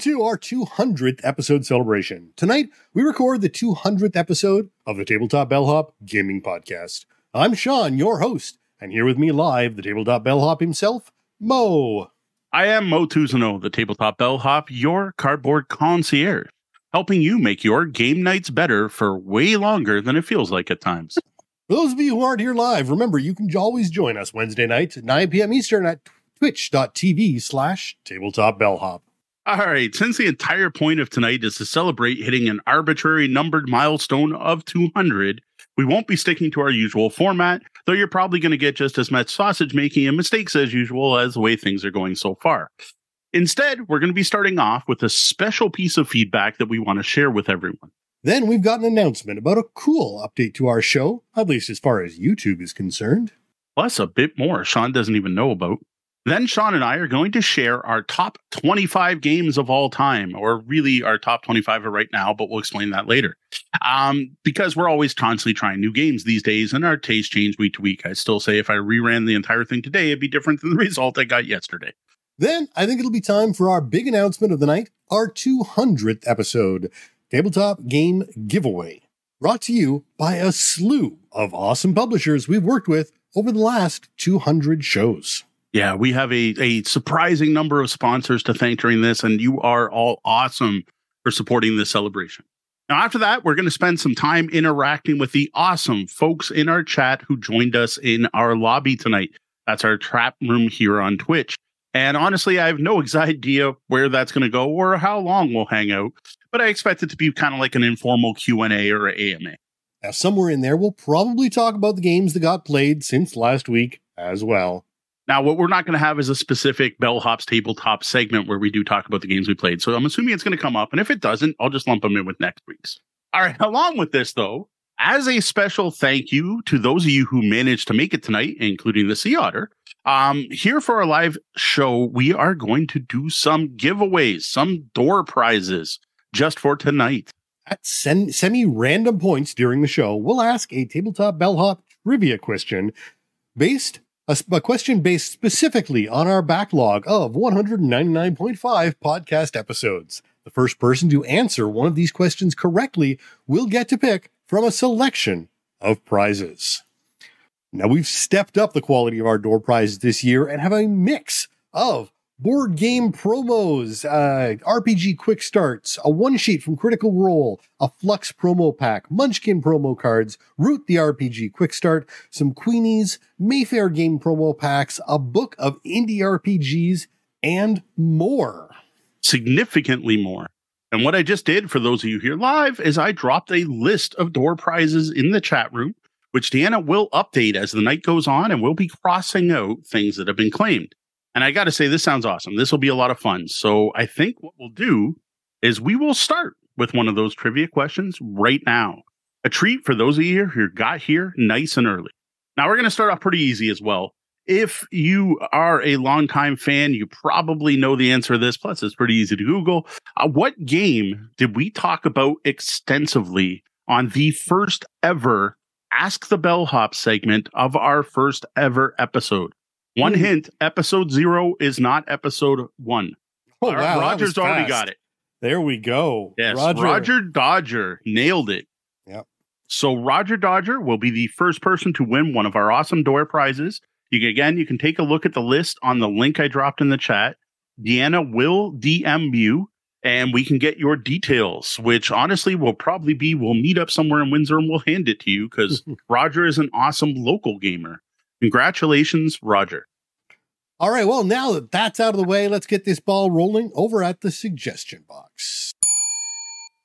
to our 200th episode celebration. Tonight, we record the 200th episode of the Tabletop Bellhop Gaming Podcast. I'm Sean, your host, and here with me live, the Tabletop Bellhop himself, Moe. I am Moe Tousignant, the Tabletop Bellhop, your cardboard concierge, helping you make your game nights better for way longer than it feels like at times. For those of you who aren't here live, remember you can always join us Wednesday nights at 9 p.m. Eastern at twitch.tv slash tabletop bellhop. All right, since the entire point of tonight is to celebrate hitting an arbitrary numbered milestone of 200, we won't be sticking to our usual format, though you're probably going to get just as much sausage making and mistakes as usual as the way things are going so far. Instead, we're going to be starting off with a special piece of feedback that we want to share with everyone. Then we've got an announcement about a cool update to our show, at least as far as YouTube is concerned. Plus, a bit more Sean doesn't even know about. Then Sean and I are going to share our top 25 games of all time, or really our top 25 right now, but we'll explain that later. Um, because we're always constantly trying new games these days, and our tastes change week to week. I still say if I reran the entire thing today, it'd be different than the result I got yesterday. Then I think it'll be time for our big announcement of the night, our 200th episode, Tabletop Game Giveaway, brought to you by a slew of awesome publishers we've worked with over the last 200 shows. Yeah, we have a, a surprising number of sponsors to thank during this, and you are all awesome for supporting this celebration. Now, after that, we're going to spend some time interacting with the awesome folks in our chat who joined us in our lobby tonight. That's our trap room here on Twitch. And honestly, I have no idea where that's going to go or how long we'll hang out, but I expect it to be kind of like an informal Q&A or AMA. Now, somewhere in there, we'll probably talk about the games that got played since last week as well. Now, what we're not going to have is a specific Bellhop's tabletop segment where we do talk about the games we played. So I'm assuming it's going to come up. And if it doesn't, I'll just lump them in with next week's. All right. Along with this, though, as a special thank you to those of you who managed to make it tonight, including the Sea Otter, um, here for our live show, we are going to do some giveaways, some door prizes just for tonight. At sen- semi random points during the show, we'll ask a tabletop bellhop trivia question based a, a question based specifically on our backlog of 199.5 podcast episodes. The first person to answer one of these questions correctly will get to pick from a selection of prizes. Now, we've stepped up the quality of our door prizes this year and have a mix of board game promos, uh, RPG quick starts, a one sheet from Critical Role, a Fluxx promo pack, Munchkin promo cards, Root the RPG quick start, some Queenies, Mayfair game promo packs, a book of indie RPGs, and more. Significantly more. And what I just did for those of you here live is I dropped a list of door prizes in the chat room, which Deanna will update as the night goes on, and we'll be crossing out things that have been claimed. And I got to say, this sounds awesome. This will be a lot of fun. So I think what we'll do is we will start with one of those trivia questions right now. A treat for those of you who got here nice and early. Now we're going to start off pretty easy as well. If you are a longtime fan, you probably know the answer to this. Plus, it's pretty easy to Google. Uh, what game did we talk about extensively on the first ever Ask the Bellhop segment of our first ever episode? One Hmm. hint: episode zero is not episode one. Oh, wow, Roger's already got it. There we go. Yes, Roger. Dodger nailed it. Yep. So Roger Dodger will be the first person to win one of our awesome door prizes. You can, again, you can take a look at the list on the link I dropped in the chat. Deanna will DM you, and we can get your details. Which honestly will probably be we'll meet up somewhere in Windsor and we'll hand it to you because Roger is an awesome local gamer. Congratulations, Roger. All right, well, now that that's out of the way, let's get this ball rolling over at the suggestion box.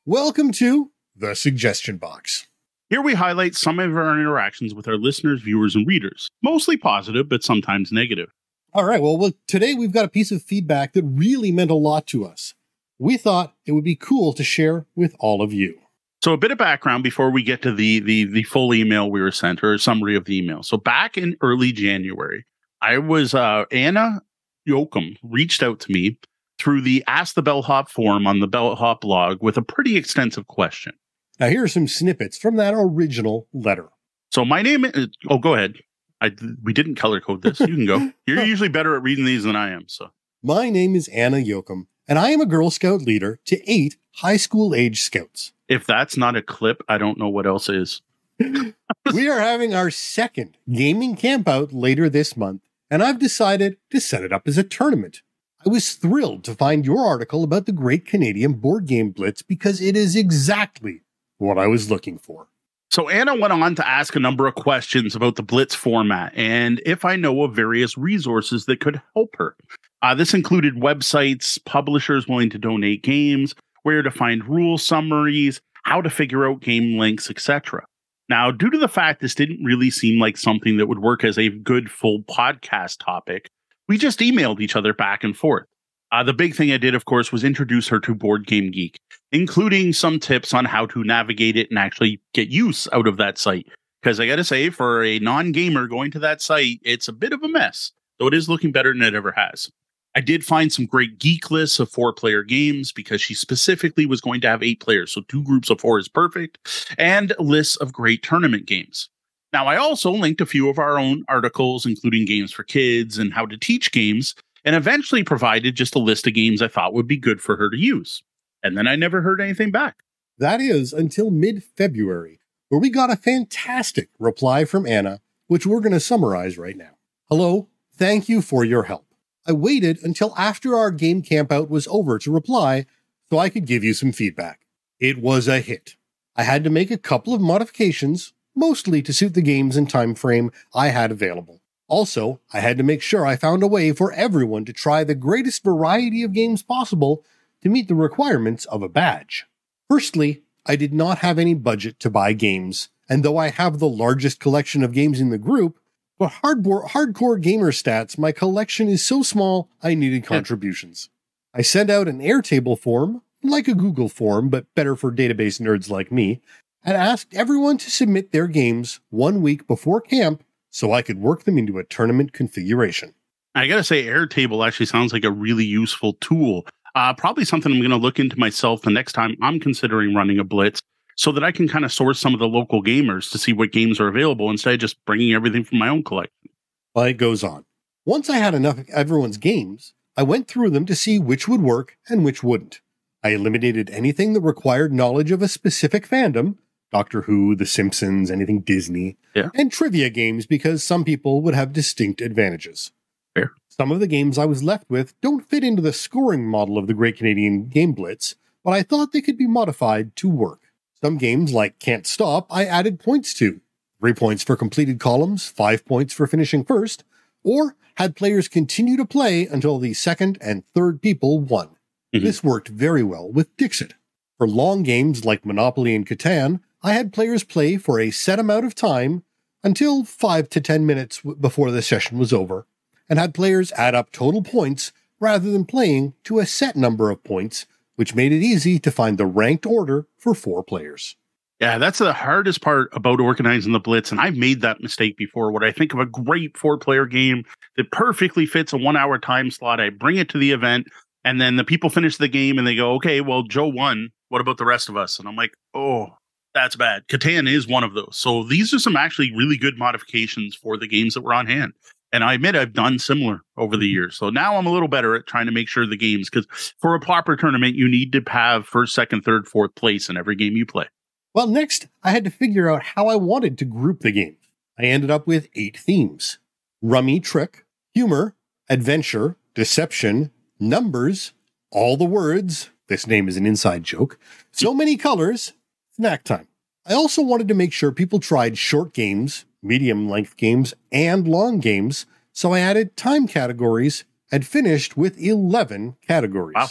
Welcome to the suggestion box. Here we highlight some of our interactions with our listeners, viewers, and readers, mostly positive, but sometimes negative. All right, well, well, today we've got a piece of feedback that really meant a lot to us. We thought it would be cool to share with all of you. So a bit of background before we get to the the the full email we were sent or a summary of the email. So back in early January, I was uh Anna Yoakum reached out to me through the Ask the Bellhop forum on the Bellhop blog with a pretty extensive question. Now, here are some snippets from that original letter. So my name is oh go ahead. I we didn't color code this. You can go. You're usually better at reading these than I am. So My name is Anna Yoakum, and I am a Girl Scout leader to eight high school age scouts. If that's not a clip, I don't know what else is. we are having our second gaming campout later this month, and I've decided to set it up as a tournament. I was thrilled to find your article about the Great Canadian Board Game Blitz because it is exactly what I was looking for. So Anna went on to ask a number of questions about the Blitz format and if I know of various resources that could help her. Uh, this included websites, publishers willing to donate games, where to find rule summaries, how to figure out game links, etc. Now, due to the fact this didn't really seem like something that would work as a good full podcast topic, we just emailed each other back and forth. Uh, the big thing I did, of course, was introduce her to Board Game Geek, including some tips on how to navigate it and actually get use out of that site. Because I got to say, for a non gamer going to that site, it's a bit of a mess, though it is looking better than it ever has. I did find some great geek lists of four player games because she specifically was going to have eight players. So two groups of four is perfect, and lists of great tournament games. Now, I also linked a few of our own articles, including games for kids and how to teach games, and eventually provided just a list of games I thought would be good for her to use. And then I never heard anything back. That is until mid February, where we got a fantastic reply from Anna, which we're going to summarize right now. Hello, thank you for your help. I waited until after our game campout was over to reply so I could give you some feedback. It was a hit. I had to make a couple of modifications, mostly to suit the games and time frame I had available. Also, I had to make sure I found a way for everyone to try the greatest variety of games possible to meet the requirements of a badge. Firstly, I did not have any budget to buy games, and though I have the largest collection of games in the group, for hardcore, hardcore gamer stats, my collection is so small I needed contributions. I sent out an Airtable form, like a Google form, but better for database nerds like me, and asked everyone to submit their games one week before camp so I could work them into a tournament configuration. I got to say, Airtable actually sounds like a really useful tool. Uh, probably something I'm to look into myself the next time I'm considering running a blitz so that I can kind of source some of the local gamers to see what games are available instead of just bringing everything from my own collection. Well, it goes on. Once I had enough of everyone's games, I went through them to see which would work and which wouldn't. I eliminated anything that required knowledge of a specific fandom Doctor Who, The Simpsons, anything Disney, yeah. and trivia games because some people would have distinct advantages. Fair. Some of the games I was left with don't fit into the scoring model of the Great Canadian Game Blitz, but I thought they could be modified to work. Some games, like Can't Stop, I added points to three points for completed columns, five points for finishing first, or had players continue to play until the second and third people won. Mm-hmm. This worked very well with Dixit. For long games like Monopoly and Catan, I had players play for a set amount of time until 5 to 10 minutes before the session was over, and had players add up total points rather than playing to a set number of points, which made it easy to find the ranked order for four players. Yeah, that's the hardest part about organizing the blitz. And I've made that mistake before where I think of a great four player game that perfectly fits a one hour time slot. I bring it to the event, and then the people finish the game and they go, okay, well, Joe won. What about the rest of us? And I'm like, oh, that's bad. Catan is one of those. So these are some actually really good modifications for the games that were on hand. And I admit I've done similar over the mm-hmm. years. So now I'm a little better at trying to make sure the games, because for a proper tournament, you need to have first, second, third, fourth place in every game you play. Well, next, I had to figure out how I wanted to group the games. I ended up with eight themes rummy, trick, humor, adventure, deception, numbers, all the words. This name is an inside joke. So many colors, snack time. I also wanted to make sure people tried short games, medium length games, and long games, so I added time categories and finished with 11 categories. Wow.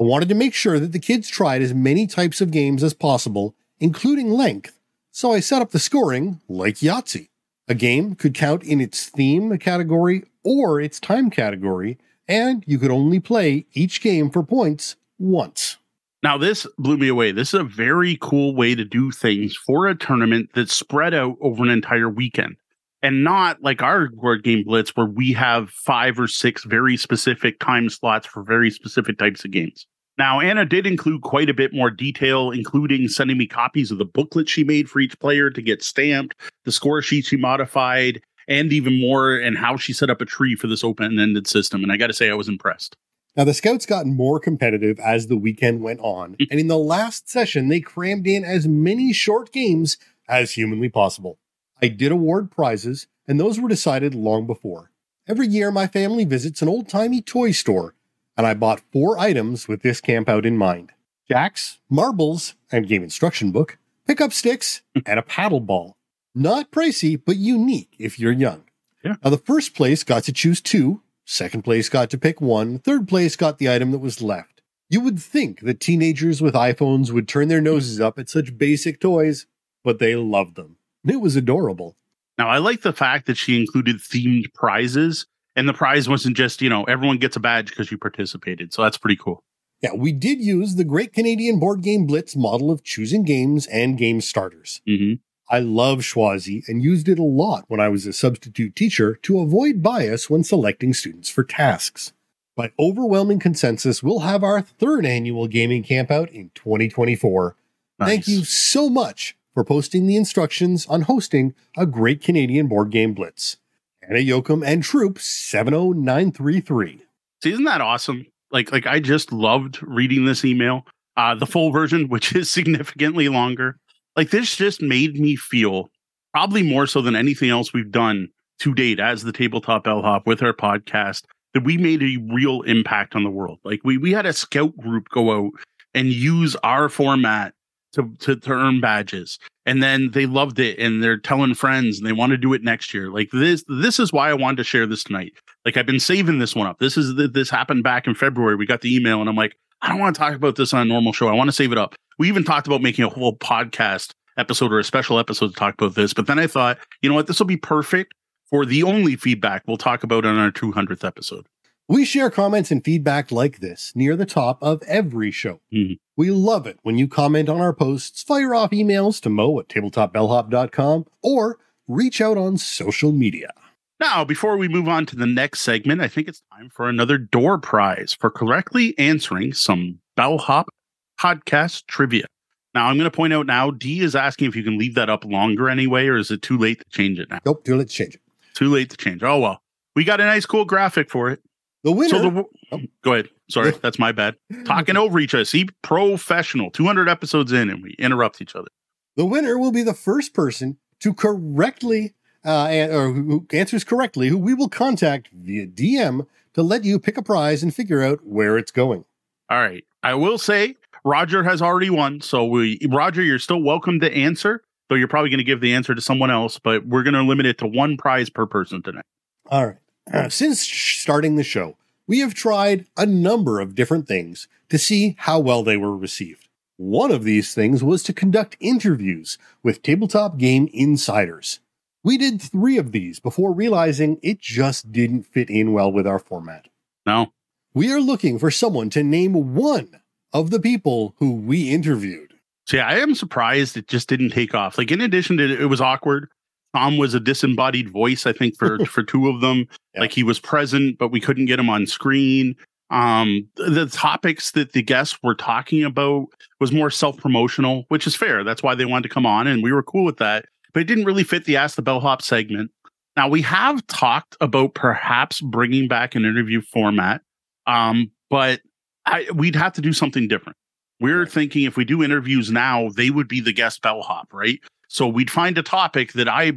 I wanted to make sure that the kids tried as many types of games as possible, including length, so I set up the scoring like Yahtzee. A game could count in its theme category or its time category, and you could only play each game for points once. Now, this blew me away. This is a very cool way to do things for a tournament that's spread out over an entire weekend and not like our Board Game Blitz, where we have five or six very specific time slots for very specific types of games. Now, Anna did include quite a bit more detail, including sending me copies of the booklet she made for each player to get stamped, the score sheet she modified, and even more, and how she set up a tree for this open ended system. And I got to say, I was impressed. Now, the scouts got more competitive as the weekend went on, hmm. and in the last session, they crammed in as many short games as humanly possible. I did award prizes, and those were decided long before. Every year, my family visits an old timey toy store, and I bought four items with this campout in mind jacks, marbles, and game instruction book, pickup sticks, hmm. and a paddle ball. Not pricey, but unique if you're young. Yeah. Now, the first place got to choose two, second place got to pick one, third place got the item that was left. You would think that teenagers with iPhones would turn their noses up at such basic toys, but they loved them. It was adorable. Now, I like the fact that she included themed prizes, and the prize wasn't just, you know, everyone gets a badge because you participated. So that's pretty cool. Yeah, we did use the Great Canadian Board Game Blitz model of choosing games and game starters. hmm I love Chwazi and used it a lot when I was a substitute teacher to avoid bias when selecting students for tasks. By overwhelming consensus, we'll have our third annual gaming campout in 2024. Thank you so much for posting the instructions on hosting a Great Canadian Board Game Blitz. Anna Yoakum and Troop 70933. See, isn't that awesome? Like, like I just loved reading this email. Uh, the full version, which is significantly longer. Like this just made me feel probably more so than anything else we've done to date as the tabletop bellhop with our podcast that we made a real impact on the world. Like we we had a scout group go out and use our format to to, to earn badges. And then they loved it and they're telling friends and they want to do it next year. Like this this is why I wanted to share this tonight. Like I've been saving this one up. This is this happened back in February. We got the email and I'm like, I don't want to talk about this on a normal show. I want to save it up. We even talked about making a whole podcast episode or a special episode to talk about this. But then I thought, you know what, this will be perfect for the only feedback we'll talk about on our 200th episode. We share comments and feedback like this near the top of every show. Mhm. We love it when you comment on our posts, fire off emails to mo at tabletopbellhop.com, or reach out on social media. Now, before we move on to the next segment, I think it's time for another door prize for correctly answering some bellhop podcast trivia. Now, I'm going to point out now, D is asking if you can leave that up longer anyway, or is it too late to change it now? Nope, do let's change it. Too late to change. Oh, well. We got a nice, cool graphic for it. The winner. So the oh, go ahead. Sorry, that's my bad. Talking over each other. See, professional. Two hundred episodes in, and we interrupt each other. The winner will be the first person to correctly uh, an- or who who answers correctly, who we will contact via DM to let you pick a prize and figure out where it's going. All right. I will say Roger has already won. So we Roger, you're still welcome to answer, though you're probably going to give the answer to someone else. But we're going to limit it to one prize per person tonight. All right. Uh, since starting the show, we have tried a number of different things to see how well they were received. One of these things was to conduct interviews with tabletop game insiders. We did three of these before realizing it just didn't fit in well with our format. No. We are looking for someone to name one of the people who we interviewed. See, I am surprised it just didn't take off. Like in addition to it was awkward. Tom was a disembodied voice, I think, for for two of them. Yeah. Like he was present, but we couldn't get him on screen. Um, the topics that the guests were talking about was more self promotional, which is fair. That's why they wanted to come on, and we were cool with that. But it didn't really fit the Ask the Bellhop segment. Now we have talked about perhaps bringing back an interview format, um, but I, we'd have to do something different. We're thinking if we do interviews now, they would be the guest bellhop, right? So we'd find a topic that I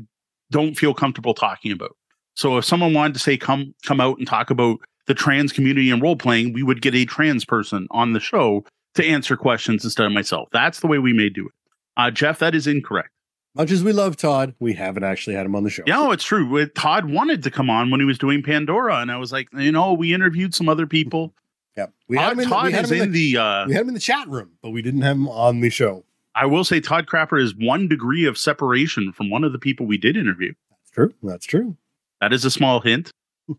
don't feel comfortable talking about. So if someone wanted to say come come out and talk about the trans community and role playing, we would get a trans person on the show to answer questions instead of myself. That's the way we may do it. Uh, Jeff, that is incorrect. Much as we love Todd, we haven't actually had him on the show. Yeah, no, it's true. Uh, Todd wanted to come on when he was doing Pandora, and I was like, you know, we interviewed some other people. Yeah. We Todd, him in, Todd had is him in the. uh, we had him in the chat room, but we didn't have him on the show. I will say Todd Crapper is one degree of separation from one of the people we did interview. That's true. That's true. That is a small hint.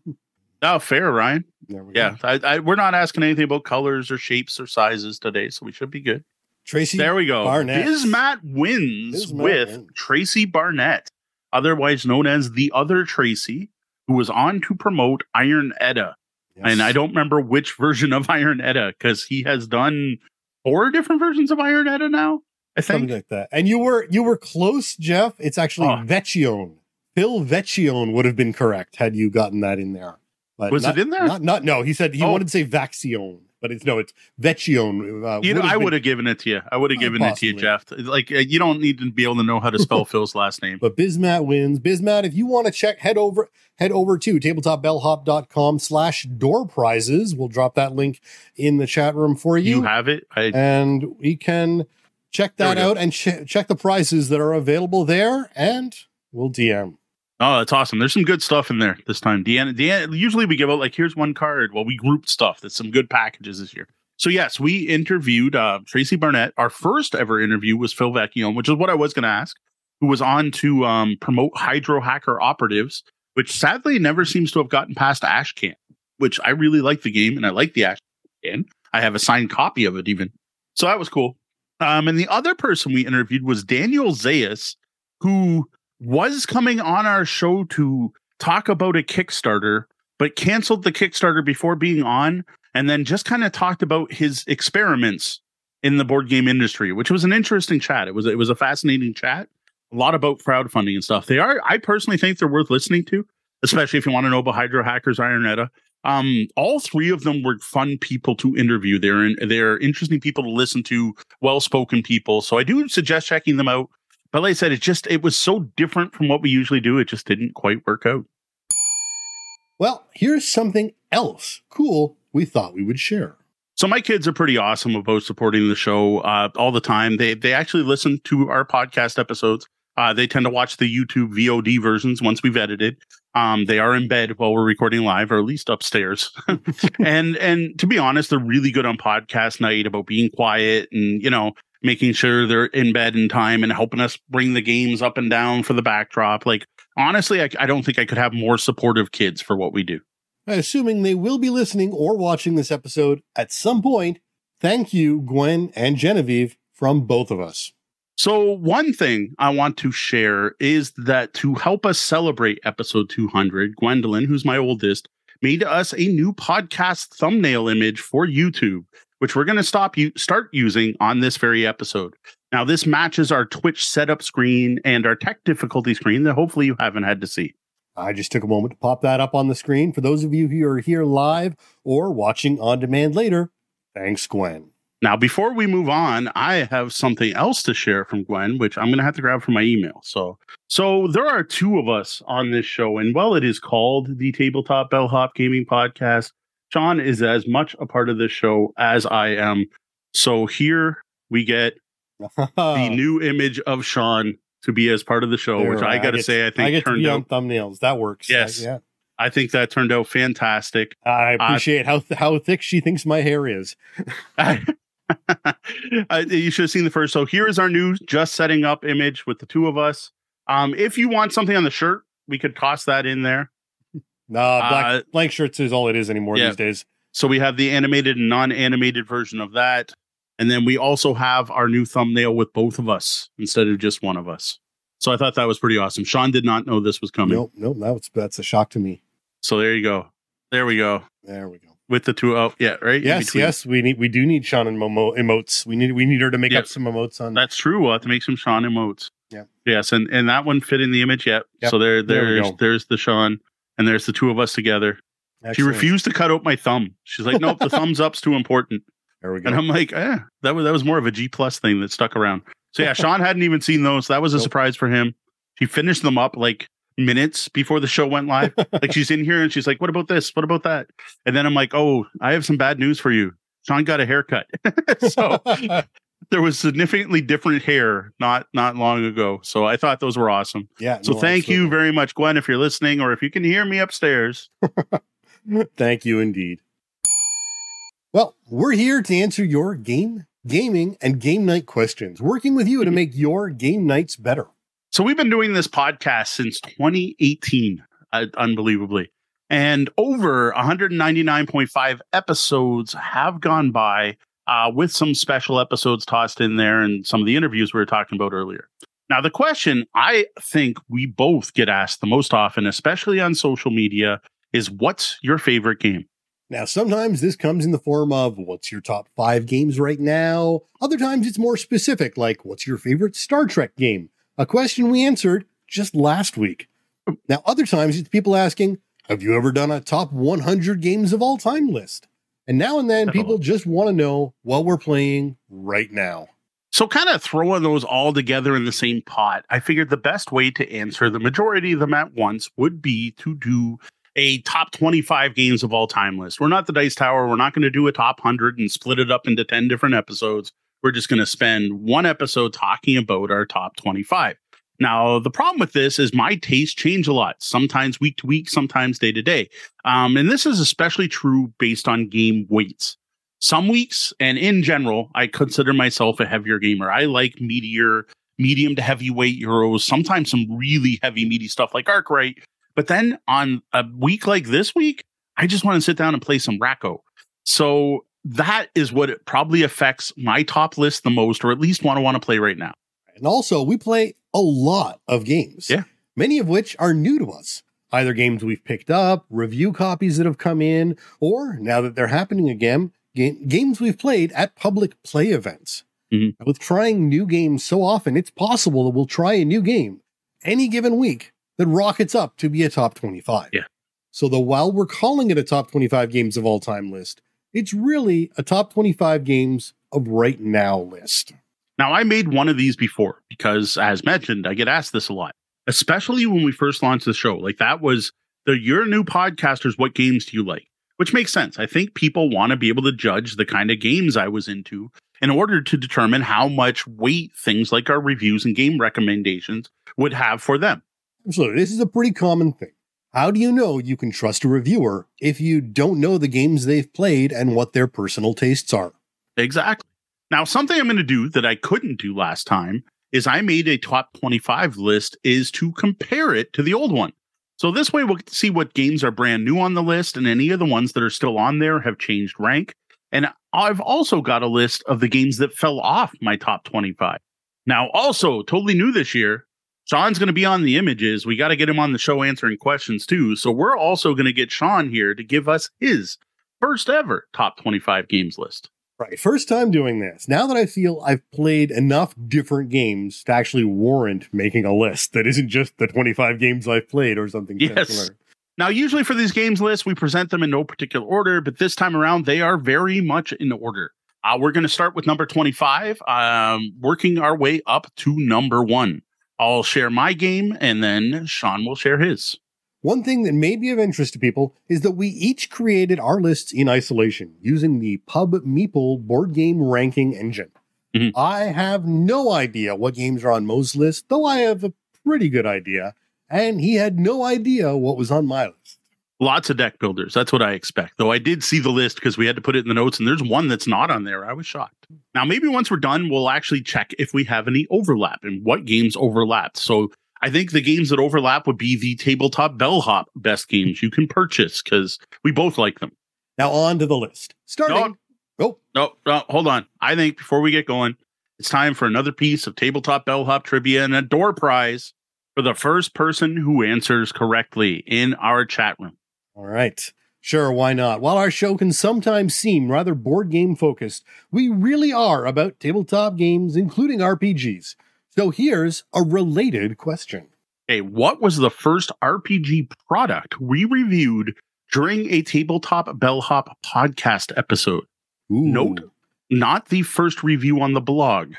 oh, fair, Ryan. There we go. Yeah, I, I, we're not asking anything about colors or shapes or sizes today, so we should be good. Tracy. There we go. Barnett. Bismat wins Bismat with wins. Tracy Barnett, otherwise known as the other Tracy, who was on to promote Iron Edda. Yes. And I don't remember which version of Iron Edda because he has done four different versions of Iron Edda now. I think. something like that. And you were you were close, Jeff. It's actually Oh. Vecchione. Phil Vecchione would have been correct had you gotten that in there. But Was not- it in there? Not, not no. He said he Oh. wanted to say Vaxion, but it's no, it's Vecchione. Uh, You know, I would have given it to you. I would have Uh, given it to you. Jeff. Like uh, you don't need to be able to know how to spell Phil's last name. But Bismat wins. Bismat, if you want to check, head over head over to tabletopbellhop.com slash door prizes. We'll drop that link in the chat room for You you. have it. I and we can check that go. out and ch- check the prizes that are available there and we'll DM. Oh, that's awesome. There's some good stuff in there this time. Deanna, Deanna, usually we give out like, here's one card. Well, we grouped stuff. That's some good packages this year. So, yes, we interviewed uh, Tracy Barnett. Our first ever interview was Phil Vecchione, which is what I was going to ask, who was on to um, promote Hydro Hacker Operatives, which sadly never seems to have gotten past Ashcan, which I really like the game and I like the Ashcan. I have a signed copy of it even. So that was cool. Um, and the other person we interviewed was Daniel Zayas, who was coming on our show to talk about a Kickstarter, but canceled the Kickstarter before being on, and then just kind of talked about his experiments in the board game industry, which was an interesting chat. It was it was a fascinating chat. A lot about crowdfunding and stuff. They are, I personally think they're worth listening to, especially if you want to know about Hydro Hackers, Iron Edda. Um, all three of them were fun people to interview. They're in, they're interesting people to listen to, well spoken people. So I do suggest checking them out. But like I said, it just it was so different from what we usually do. It just didn't quite work out. Well, here's something else cool we thought we would share. So my kids are pretty awesome about supporting the show uh, all the time. They they actually listen to our podcast episodes. Uh, they tend to watch the YouTube VOD versions once we've edited. Um, they are in bed while we're recording live, or at least upstairs. and and to be honest, they're really good on podcast night about being quiet and you know making sure they're in bed in time and helping us bring the games up and down for the backdrop. Like honestly, I, I don't think I could have more supportive kids for what we do. Assuming they will be listening or watching this episode at some point, thank you, Gwen and Genevieve, from both of us. So, one thing I want to share is that to help us celebrate episode 200, Gwendolyn, who's my oldest, made us a new podcast thumbnail image for YouTube, which we're going to stop you start using on this very episode. Now, this matches our Twitch setup screen and our tech difficulty screen that hopefully you haven't had to see. I just took a moment to pop that up on the screen for those of you who are here live or watching on demand later. Thanks, Gwen. Now, before we move on, I have something else to share from Gwen, which I'm going to have to grab from my email. So, so there are two of us on this show, and while it is called the Tabletop Bellhop Gaming Podcast, Sean is as much a part of this show as I am. So here we get the new image of Sean to be as part of the show, There, which I uh, got to say, I think I get to be out. on thumbnails. That works. Yes. I, yeah. I think that turned out fantastic. I appreciate how how thick she thinks my hair is. uh, you should have seen the first. So here is our new just setting up image with the two of us. Um, if you want something on the shirt, we could toss that in there. Nah, black Uh, blank shirts is all it is anymore yeah. these days. So we have the animated and non-animated version of that. And then we also have our new thumbnail with both of us instead of just one of us. So I thought that was pretty awesome. Sean did not know this was coming. Nope, nope, that's that's a shock to me. So there you go. There we go. There we go. With the two oh yeah, right? Yes, yes, we need we do need Sean and Momo emotes. We need we need her to make Yep. up some emotes on That's true. We'll have to make some Sean emotes. Yeah. Yes, and and that one fit in the image. Yep. Yep. So there, There there's go. there's the Sean, and there's the two of us together. She refused to cut out my thumb. She's like, "Nope, the thumbs up's too important." There we go. And I'm like, "Eh, that was that was more of a G plus thing that stuck around." So yeah, Sean hadn't even seen those. That was a Nope. surprise for him. He finished them up like minutes before the show went live. like she's in here and she's like, "What about this? What about that?" And then I'm like, "Oh, I have some bad news for you. Sean got a haircut." so there was significantly different hair not not long ago. So I thought those were awesome. yeah. So no, thank you very much, Gwen, if you're listening, or if you can hear me upstairs. Thank you indeed. Well, we're here to answer your game, gaming, and game night questions, working with you to make your game nights better. So we've been doing this podcast since 2018, uh, unbelievably. And over 199.5 episodes have gone by uh, with some special episodes tossed in there and some of the interviews we were talking about earlier. Now, the question I think we both get asked the most often, especially on social media, is what's your favorite game? Now, sometimes this comes in the form of what's your top five games right now? Other times it's more specific, like what's your favorite Star Trek game? A question we answered just last week. Now, other times it's people asking, Have you ever done a top 100 games of all time list? And now and then, people just want to know what we're playing right now. So, kind of throwing those all together in the same pot, I figured the best way to answer the majority of them at once would be to do a top 25 games of all time list. We're not the Dice Tower. We're not going to do a top 100 and split it up into 10 different episodes. We're just going to spend one episode talking about our top 25. Now, the problem with this is my tastes change a lot, sometimes week to week, sometimes day to day. Um, and this is especially true based on game weights. Some weeks, and in general, I consider myself a heavier gamer. I like meatier, medium to heavyweight Euros, sometimes some really heavy, meaty stuff like Arkwright. But then on a week like this week, I just want to sit down and play some Rack-O. So that is what it probably affects my top list the most, or at least want to want to play right now. And also, we play a lot of games. Yeah. Many of which are new to us. Either games we've picked up, review copies that have come in, or now that they're happening again, game, games we've played at public play events. Mm-hmm. With trying new games so often, it's possible that we'll try a new game any given week that rockets up to be a top 25. Yeah. So the while we're calling it a top 25 games of all time list, it's really a top 25 games of right now list. Now, I made one of these before because, as mentioned, I get asked this a lot, especially when we first launched the show. Like that was the you're new podcasters. What games do you like? Which makes sense. I think people want to be able to judge the kind of games I was into in order to determine how much weight things like our reviews and game recommendations would have for them. Absolutely. This is a pretty common thing. How do you know you can trust a reviewer if you don't know the games they've played and what their personal tastes are? Exactly. Now, something I'm going to do that I couldn't do last time is I made a top 25 list is to compare it to the old one. So this way we'll see what games are brand new on the list and any of the ones that are still on there have changed rank. And I've also got a list of the games that fell off my top 25. Now, also totally new this year, Sean's going to be on the images. We got to get him on the show answering questions too. So we're also going to get Sean here to give us his first ever top 25 games list. Right. First time doing this. Now that I feel I've played enough different games to actually warrant making a list that isn't just the 25 games I've played or something yes. similar. Now, usually for these games lists, we present them in no particular order, but this time around, they are very much in order. Uh, we're going to start with number 25, um, working our way up to number one. I'll share my game and then Sean will share his. One thing that may be of interest to people is that we each created our lists in isolation using the Pub Meeple board game ranking engine. Mm-hmm. I have no idea what games are on Moe's list, though I have a pretty good idea, and he had no idea what was on my list. Lots of deck builders. That's what I expect. Though I did see the list because we had to put it in the notes, and there's one that's not on there. I was shocked. Now, maybe once we're done, we'll actually check if we have any overlap and what games overlap. So I think the games that overlap would be the tabletop bellhop best games you can purchase because we both like them. Now on to the list. Starting. No, oh. no, no, hold on. I think before we get going, it's time for another piece of tabletop bellhop trivia and a door prize for the first person who answers correctly in our chat room. All right. Sure, why not? While our show can sometimes seem rather board game focused, we really are about tabletop games, including RPGs. So here's a related question. Hey, what was the first RPG product we reviewed during a tabletop bellhop podcast episode? Ooh, Note, not the first review on the blog.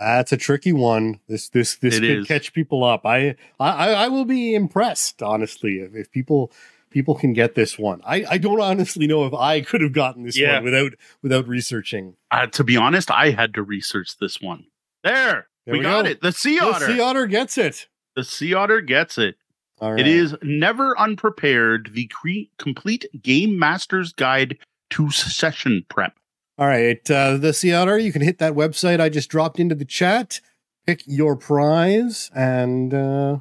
That's a tricky one. This this this It could is. catch people up. I I I will be impressed, honestly, if, if people people can get this one. I I don't honestly know if I could have gotten this Yeah. one without without researching. Uh, to be honest, I had to research this one. There, There we, we got go. it. The sea otter. The sea otter gets it. the sea otter gets it. Right. It is never unprepared. The cre- complete game master's guide to session prep. All right, uh, the Sea Otter, you can hit that website I just dropped into the chat, pick your prize, and uh,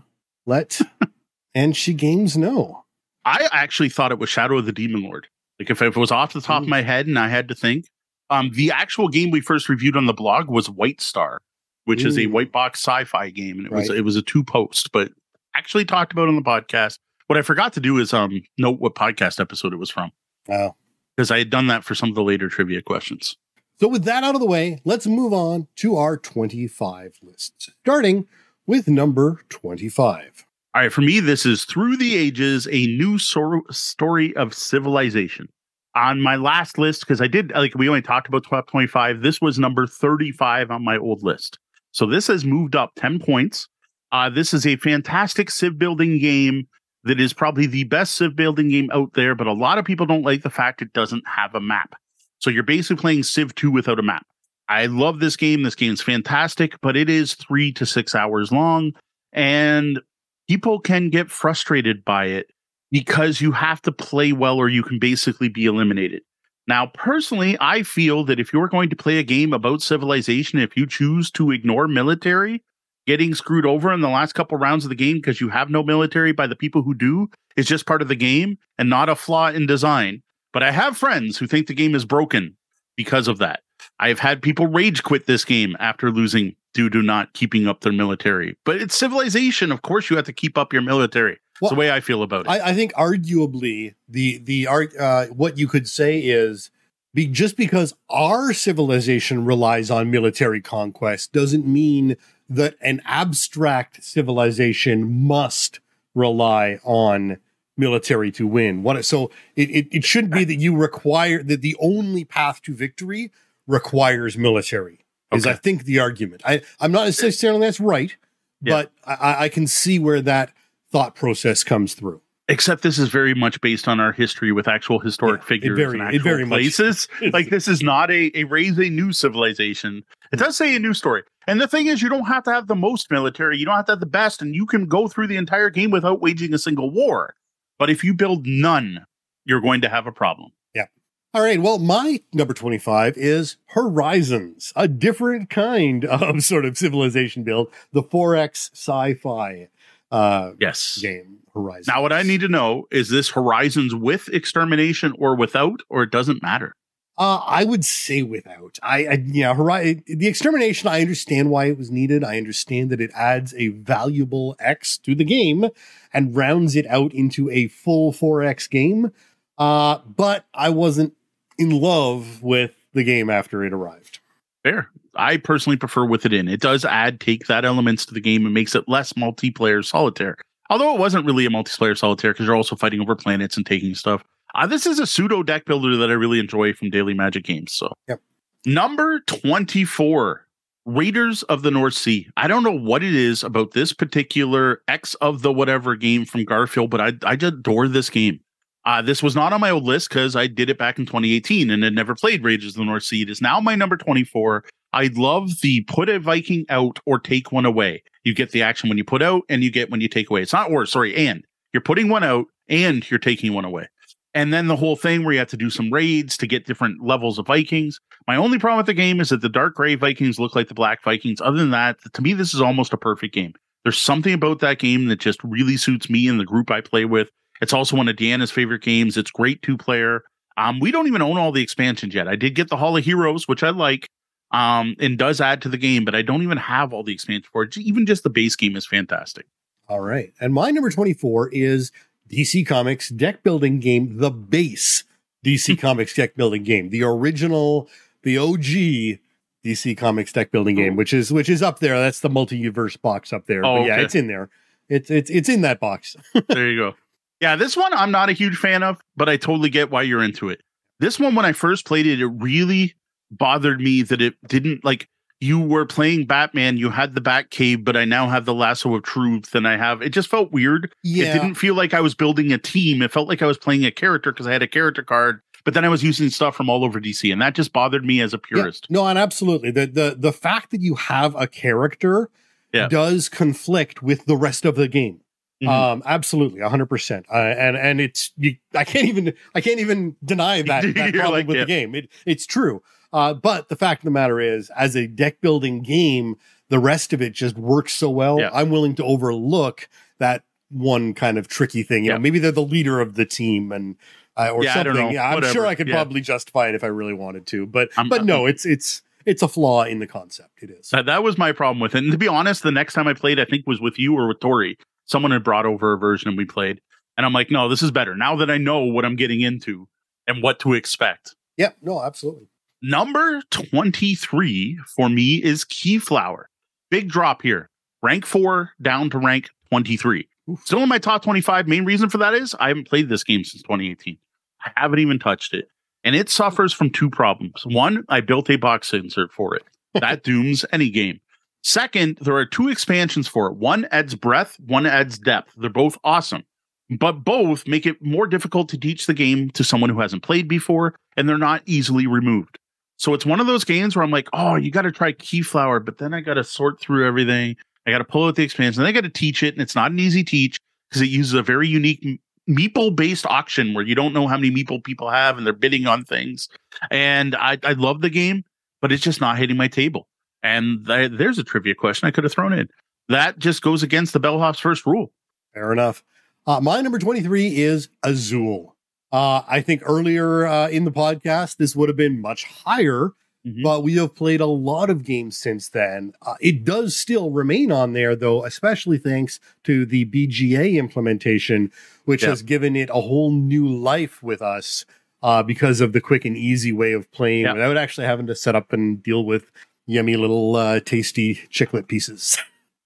let and she games know. I actually thought it was Shadow of the Demon Lord. Like if, if it was off the top Ooh. of my head and I had to think, um, the actual game we first reviewed on the blog was White Star, which is a white box sci-fi game, and it was it was a two post, but actually talked about on the podcast. What I forgot to do is um note what podcast episode it was from Wow. because I had done that for some of the later trivia questions. So, with that out of the way, let's move on to our 25 lists, starting with number 25. All right, for me, this is Through the Ages, a new sor- story of civilization. On my last list, because I did, like, we only talked about top 25, this was number 35 on my old list. So this has moved up 10 points. Uh, this is a fantastic civ building game that is probably the best civ building game out there, but a lot of people don't like the fact it doesn't have a map. So you're basically playing Civ 2 without a map. I love this game. This game's fantastic, but it is three to six hours long. And people can get frustrated by it because you have to play well or you can basically be eliminated. Now, personally, I feel that if you're going to play a game about civilization, if you choose to ignore military, getting screwed over in the last couple rounds of the game because you have no military by the people who do is just part of the game and not a flaw in design. But I have friends who think the game is broken because of that. I've had people rage quit this game after losing due to not keeping up their military. But it's civilization. Of course, you have to keep up your military. Well, the way I feel about it. I, I think arguably the the art uh, what you could say is be, just because our civilization relies on military conquest doesn't mean that an abstract civilization must rely on military to win. What so it, it, it shouldn't be that you require that the only path to victory requires military. Is. I think the argument. I I'm not necessarily that's right, yeah. but I, I can see where that thought process comes through. Except this is very much based on our history with actual historic yeah, figures very, and actual places. like this is not a, a raise a new civilization. It does say a new story. And the thing is, you don't have to have the most military. You don't have to have the best, and you can go through the entire game without waging a single war. But if you build none, you're going to have a problem. Yeah. All right. Well, my number 25 is Horizons, a different kind of sort of civilization build, the 4X sci fi uh, yes. game, Horizon. Now, what I need to know is this Horizons with extermination or without, or it doesn't matter? Uh, I would say without. I, I yeah, Hori- the extermination. I understand why it was needed. I understand that it adds a valuable X to the game and rounds it out into a full 4X game. Uh, but I wasn't in love with the game after it arrived. Fair. I personally prefer with it in. It does add take that elements to the game and makes it less multiplayer solitaire. Although it wasn't really a multiplayer solitaire because you're also fighting over planets and taking stuff. Uh, this is a pseudo deck builder that I really enjoy from Daily Magic Games. So, yep. number 24, Raiders of the North Sea. I don't know what it is about this particular X of the whatever game from Garfield, but I, I just adore this game. Uh, this was not on my old list because I did it back in 2018 and had never played Raiders of the North Sea. It is now my number 24. I love the put a Viking out or take one away. You get the action when you put out and you get when you take away. It's not or, sorry, and you're putting one out and you're taking one away and then the whole thing where you have to do some raids to get different levels of Vikings. My only problem with the game is that the dark gray Vikings look like the black Vikings. Other than that, to me, this is almost a perfect game. There's something about that game that just really suits me and the group I play with. It's also one of Deanna's favorite games. It's great two player. Um, we don't even own all the expansions yet. I did get the Hall of Heroes, which I like, um, and does add to the game, but I don't even have all the expansions for it. Even just the base game is fantastic. All right. And my number 24 is DC Comics deck building game, the base DC Comics deck building game, the original, the OG DC Comics deck building game, which is which is up there. That's the multiverse box up there. Oh, but yeah, okay. it's in there. It's it's it's in that box. there you go. Yeah, this one I'm not a huge fan of, but I totally get why you're into it. This one, when I first played it, it really bothered me that it didn't like you were playing Batman, you had the Batcave, but I now have the Lasso of Truth, and I have it just felt weird. Yeah. It didn't feel like I was building a team. It felt like I was playing a character because I had a character card, but then I was using stuff from all over DC, and that just bothered me as a purist. Yeah. No, and absolutely. The the the fact that you have a character yeah. does conflict with the rest of the game. Mm-hmm. Um, absolutely, hundred uh, percent. And and it's you, I can't even I can't even deny that, that problem like, with yeah. the game. It it's true. Uh, but the fact of the matter is, as a deck building game, the rest of it just works so well. Yeah. I'm willing to overlook that one kind of tricky thing. You yeah. know, maybe they're the leader of the team and uh, or yeah, something. Yeah, I'm sure I could probably justify it if I really wanted to. But I'm, but no, it's it's it's a flaw in the concept. It is. That, that was my problem with it. And to be honest, the next time I played, I think was with you or with Tori. Someone had brought over a version and we played. And I'm like, no, this is better. Now that I know what I'm getting into and what to expect. Yeah, no, absolutely. Number 23 for me is Keyflower. Big drop here. Rank four down to rank 23. Still in my top 25. Main reason for that is I haven't played this game since 2018. I haven't even touched it. And it suffers from two problems. One, I built a box insert for it. That dooms any game. Second, there are two expansions for it. One adds breadth, one adds depth. They're both awesome, but both make it more difficult to teach the game to someone who hasn't played before, and they're not easily removed. So it's one of those games where I'm like, oh, you got to try Keyflower, but then I got to sort through everything. I got to pull out the expansion. Then I got to teach it, and it's not an easy teach because it uses a very unique meeple based auction where you don't know how many meeple people have and they're bidding on things. And I, I love the game, but it's just not hitting my table. And th- there's a trivia question I could have thrown in. That just goes against the bellhop's first rule. Fair enough. Uh, my number 23 is Azul. Uh, I think earlier uh, in the podcast, this would have been much higher, mm-hmm. but we have played a lot of games since then. Uh, it does still remain on there, though, especially thanks to the BGA implementation, which has given it a whole new life with us uh, because of the quick and easy way of playing without actually having to set up and deal with yummy little uh, tasty chiclet pieces.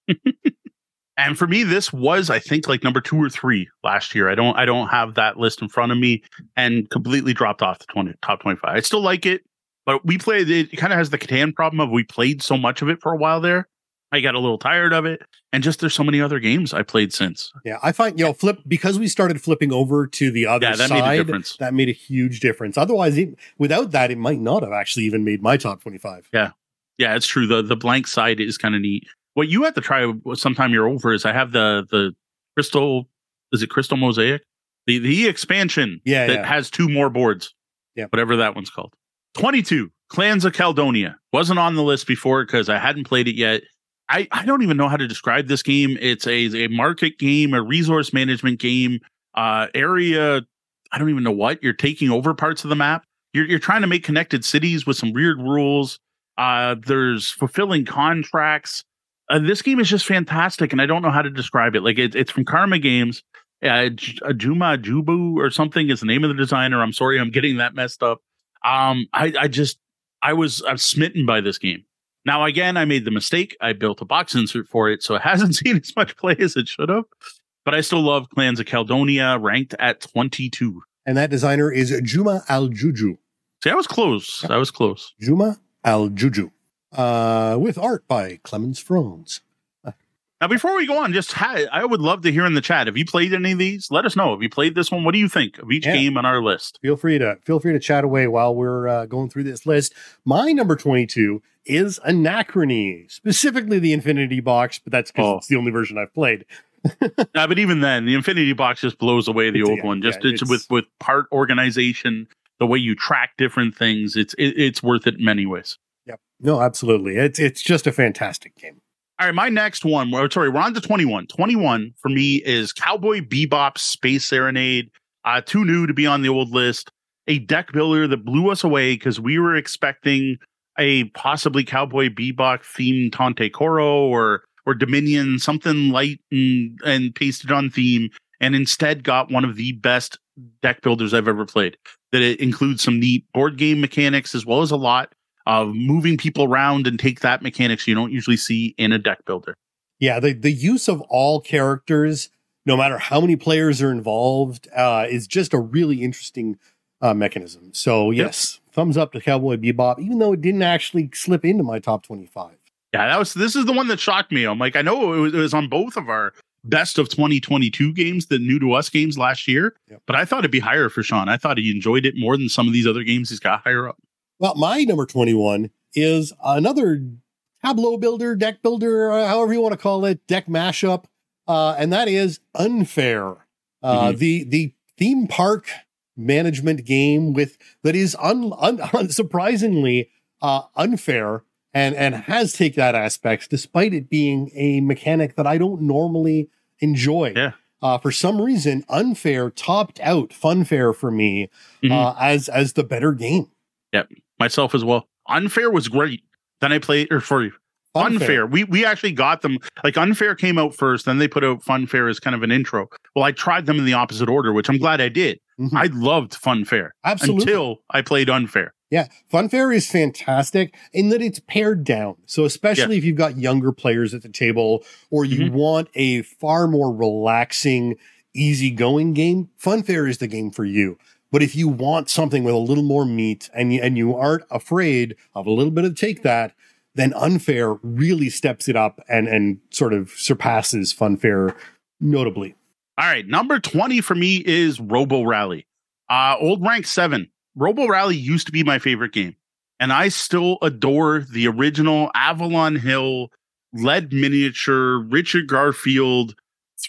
and for me, this was I think like number two or three last year. I don't I don't have that list in front of me, and completely dropped off the twenty top twenty five. I still like it, but we played it. Kind of has the Catan problem of we played so much of it for a while there. I got a little tired of it, and just there's so many other games I played since. Yeah, I find you know flip because we started flipping over to the other yeah, that side. Made a difference. That made a huge difference. Otherwise, it, without that, it might not have actually even made my top twenty five. Yeah, yeah, it's true. The the blank side is kind of neat. What you have to try sometime you're over is I have the the crystal. Is it crystal mosaic? The the expansion yeah, that yeah. has two more boards. Yeah, whatever that one's called. Twenty two Clans of Caledonia wasn't on the list before because I hadn't played it yet. I, I don't even know how to describe this game. It's a, a market game, a resource management game, uh, area. I don't even know what you're taking over parts of the map. You're, you're trying to make connected cities with some weird rules. Uh, there's fulfilling contracts. Uh, this game is just fantastic, and I don't know how to describe it. Like it, it's from Karma Games. Uh, Juma Jubu or something is the name of the designer. I'm sorry, I'm getting that messed up. Um, I, I just I was I'm smitten by this game. Now again, I made the mistake. I built a box insert for it, so it hasn't seen as much play as it should have. But I still love Clans of Caledonia, ranked at 22. And that designer is Juma Al-JouJou. See, I was close. I was close. Juma Al-JouJou, uh, with art by Clemens Franz. Now, before we go on, just ha- I would love to hear in the chat. Have you played any of these? Let us know. Have you played this one? What do you think of each yeah. game on our list? Feel free to feel free to chat away while we're uh, going through this list. My number twenty-two is Anachrony, specifically the Infinity Box, but that's because oh. it's the only version I've played. nah, but even then, the Infinity Box just blows away the old yeah, one. Just yeah, it's, it's, with with part organization, the way you track different things. It's it, it's worth it in many ways. No, absolutely. It's it's just a fantastic game. All right, my next one. Sorry, we're on to 21. 21 for me is Cowboy Bebop Space Serenade. Uh, too new to be on the old list. A deck builder that blew us away because we were expecting a possibly Cowboy Bebop themed Tanto Cuore or or Dominion, something light and, and pasted on theme, and instead got one of the best deck builders I've ever played. That it includes some neat board game mechanics as well as a lot of moving people around and take that mechanics you don't usually see in a deck builder. Yeah, the, the use of all characters, no matter how many players are involved, uh, is just a really interesting uh, mechanism. So, yes, yep. thumbs up to Cowboy Bebop, even though it didn't actually slip into my top 25. Yeah, that was this is the one that shocked me. I'm like, I know it was, it was on both of our best of 2022 games, the new to us games last year, yep. but I thought it'd be higher for Sean. I thought he enjoyed it more than some of these other games he's got higher up. Well, my number 21 is another tableau builder, deck builder, uh, however you want to call it, deck mashup. Uh, and that is unfair. Uh, mm-hmm. The the theme park management game with that is un, un, unsurprisingly uh, unfair and and has take that aspect despite it being a mechanic that I don't normally enjoy. Yeah. Uh, for some reason, unfair topped out funfair for me mm-hmm. uh, as as the better game. Yep myself as well. Unfair was great. Then I played or for Unfair. Unfair. We we actually got them like Unfair came out first, then they put out Funfair as kind of an intro. Well, I tried them in the opposite order, which I'm glad I did. Mm-hmm. I loved Funfair Absolutely. until I played Unfair. Yeah, Funfair is fantastic in that it's pared down. So especially if you've got younger players at the table or you Mhm. want a far more relaxing, easygoing game, Funfair is the game for you. But if you want something with a little more meat and you, and you aren't afraid of a little bit of take that, then Unfair really steps it up and and sort of surpasses Funfair notably. All right, number 20 for me is Robo Rally. Uh, old rank seven. Robo Rally used to be my favorite game, and I still adore the original Avalon Hill, lead miniature, Richard Garfield,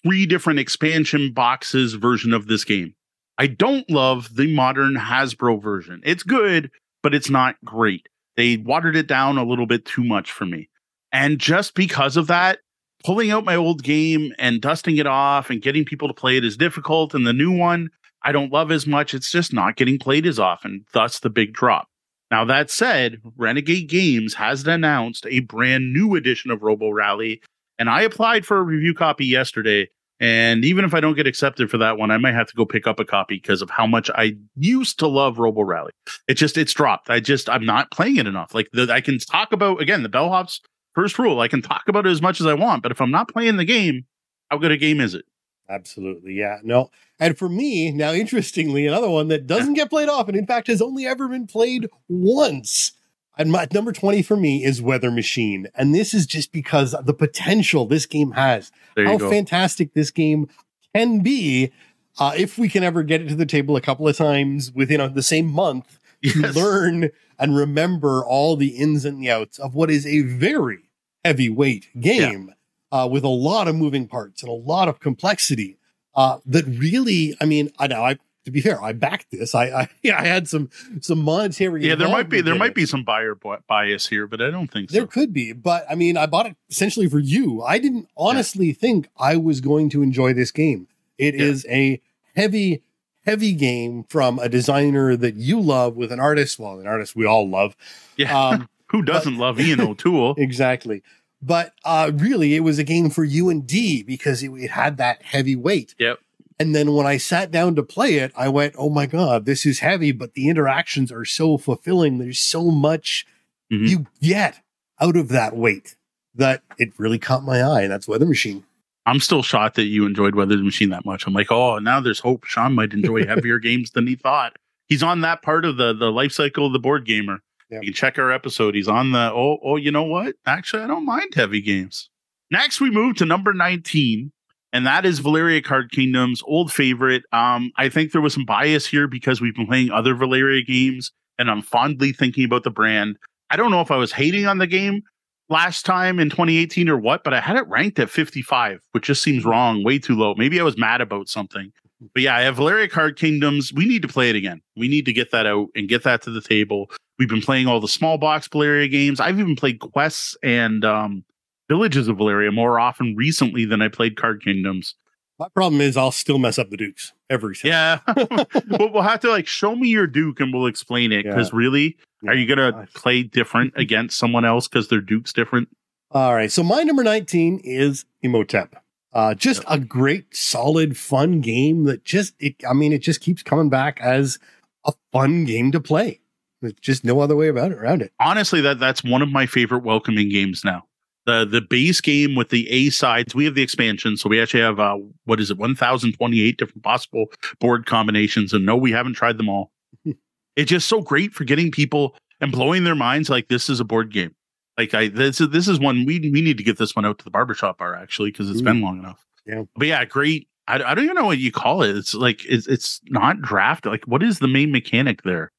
three different expansion boxes version of this game. I don't love the modern Hasbro version. It's good, but it's not great. They watered it down a little bit too much for me. And just because of that, pulling out my old game and dusting it off and getting people to play it is difficult. And the new one, I don't love as much. It's just not getting played as often, thus the big drop. Now, that said, Renegade Games has announced a brand new edition of Robo Rally, and I applied for a review copy yesterday. And even if I don't get accepted for that one, I might have to go pick up a copy because of how much I used to love Robo Rally. It just, it's dropped. I just, I'm not playing it enough. Like, the, I can talk about, again, the bellhops first rule. I can talk about it as much as I want, but if I'm not playing the game, how good a game is it? Absolutely. Yeah. No. And for me, now interestingly, another one that doesn't get played often, in fact, has only ever been played once. And my number 20 for me is Weather Machine. And this is just because of the potential this game has. How go. fantastic this game can be uh, if we can ever get it to the table a couple of times within uh, the same month to learn and remember all the ins and the outs of what is a very heavyweight game uh, with a lot of moving parts and a lot of complexity. Uh, that really, I mean, I know. I to be fair, I backed this. I I, I had some some monetary. Yeah, there might be there might be some buyer bias here, but I don't think There so. could be, but I mean, I bought it essentially for you. I didn't honestly think I was going to enjoy this game. It is Yeah. a heavy, heavy game from a designer that you love with an artist, well, an artist we all love. Yeah, Um, who doesn't love Ian O'Toole? exactly. But uh, really, it was a game for you and D because it, it had that heavy weight. Yep. And then when I sat down to play it, I went, "Oh my god, this is heavy!" But the interactions are so fulfilling. There's so much Mhm. you get out of that weight that it really caught my eye. And that's Weather Machine. I'm still shocked that you enjoyed Weather Machine that much. I'm like, oh, now there's hope. Sean might enjoy heavier games than he thought. He's on that part of the the life cycle of the board gamer. Yeah. You can check our episode. He's on the oh oh. You know what? Actually, I don't mind heavy games. Next, we move to number 19, and that is Valeria Card Kingdom's old favorite. Um, I think there was some bias here because we've been playing other Valeria games, and I'm fondly thinking about the brand. I don't know if I was hating on the game last time in 2018 or what, but I had it ranked at 55, which just seems wrong, way too low. Maybe I was mad about something. But yeah, I have Valeria Card Kingdoms. We need to play it again. We need to get that out and get that to the table. We've been playing all the small box Valeria games. I've even played quests and um, villages of Valeria more often recently than I played Card Kingdoms. My problem is I'll still mess up the Dukes every time. Yeah. but we'll have to like show me your Duke and we'll explain it. Because really, are you going to gosh. play different against someone else because their Duke's different? All right. So my number 19 is Imhotep. Uh, just a great, solid, fun game that just, it, I mean, it just keeps coming back as a fun game to play. There's just no other way about it around it. honestly that that's one of my favorite welcoming games now the the base game with the a sides we have the expansion so we actually have uh what is it 1028 different possible board combinations and no we haven't tried them all it's just so great for getting people and blowing their minds like this is a board game like i this is this is one we we need to get this one out to the barbershop bar actually because it's Ooh. been long enough Yeah. but yeah great I, I don't even know what you call it it's like it's it's not draft like what is the main mechanic there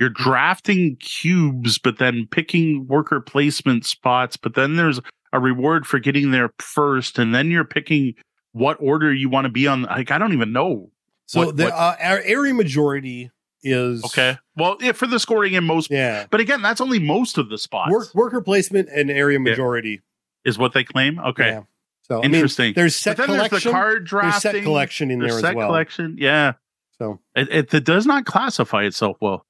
you're drafting cubes, but then picking worker placement spots, but then there's a reward for getting there first, and then you're picking what order you want to be on. Like I don't even know. So What- the what- Uh, our area majority is Okay, well, yeah, for the scoring in most, Yeah. but again, that's only most of the spots. Work, worker placement and area majority. is what they claim. Okay, Yeah. So I mean, interesting. there's set but then there's the collection. card There's drafting. set collection in there's there set as well. collection. Yeah, So it, it, it does not classify itself well.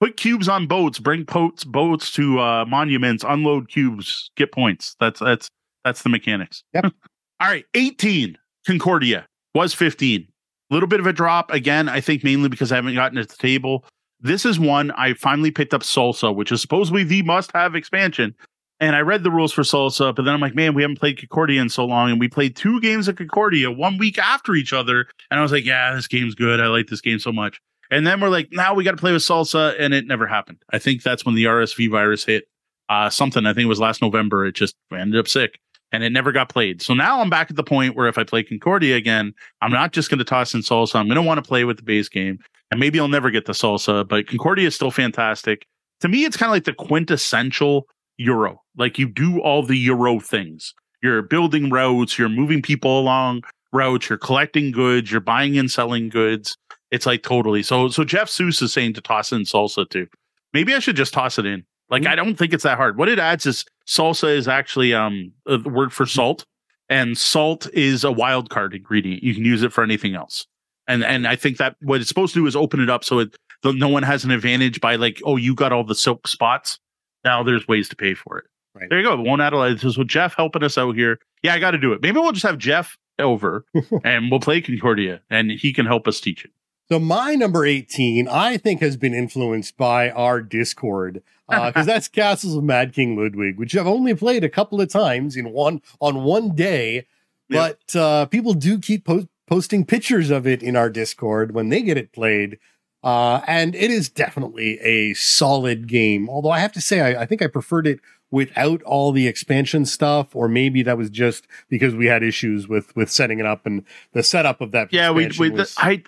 Put cubes on boats. Bring boats boats to uh, monuments. Unload cubes. Get points. That's that's that's the mechanics. Yep. All right. Eighteen. Concordia was fifteen. A little bit of a drop again. I think mainly because I haven't gotten to the table. this is one I finally picked up Salsa, which is supposedly the must have expansion. And I read the rules for Salsa, but then I'm like, man, we haven't played Concordia in so long. And we played two games of Concordia one week after each other. And I was like, yeah, this game's good. I like this game so much. And then we're like, now we got to play with Salsa. And it never happened. I think that's when the RSV virus hit uh, something. I think it was last November. It just ended up sick and it never got played. So now I'm back at the point where if I play Concordia again, I'm not just going to toss in Salsa. I'm going to want to play with the base game. And maybe I'll never get the Salsa, but Concordia is still fantastic. To me, it's kind of like the quintessential Euro. Like you do all the Euro things. You're building roads, you're moving people along routes. you're collecting goods, you're buying and selling goods. It's like totally. So so Jeff Seuss is saying to toss in salsa too. Maybe I should just toss it in. Like mm-hmm. I don't think it's that hard. What it adds is salsa is actually um a word for salt, and salt is a wild card ingredient. You can use it for anything else. And and I think that what it's supposed to do is open it up so it no one has an advantage by like oh you got all the silk spots. Now there's ways to pay for it. Right. There you go. Won't Adelaide. This is with Jeff helping us out here. Yeah, I got to do it. Maybe we'll just have Jeff over and we'll play Concordia and he can help us teach it. So my number 18, I think has been influenced by our Discord. because uh, that's Castles of Mad King Ludwig, which I've only played a couple of times in one on one day, but yep. uh, people do keep po- posting pictures of it in our Discord when they get it played. Uh, and it is definitely a solid game. Although I have to say, I, I, think I preferred it without all the expansion stuff, or maybe that was just because we had issues with with setting it up and the setup of that. Yeah, we, we was, the, I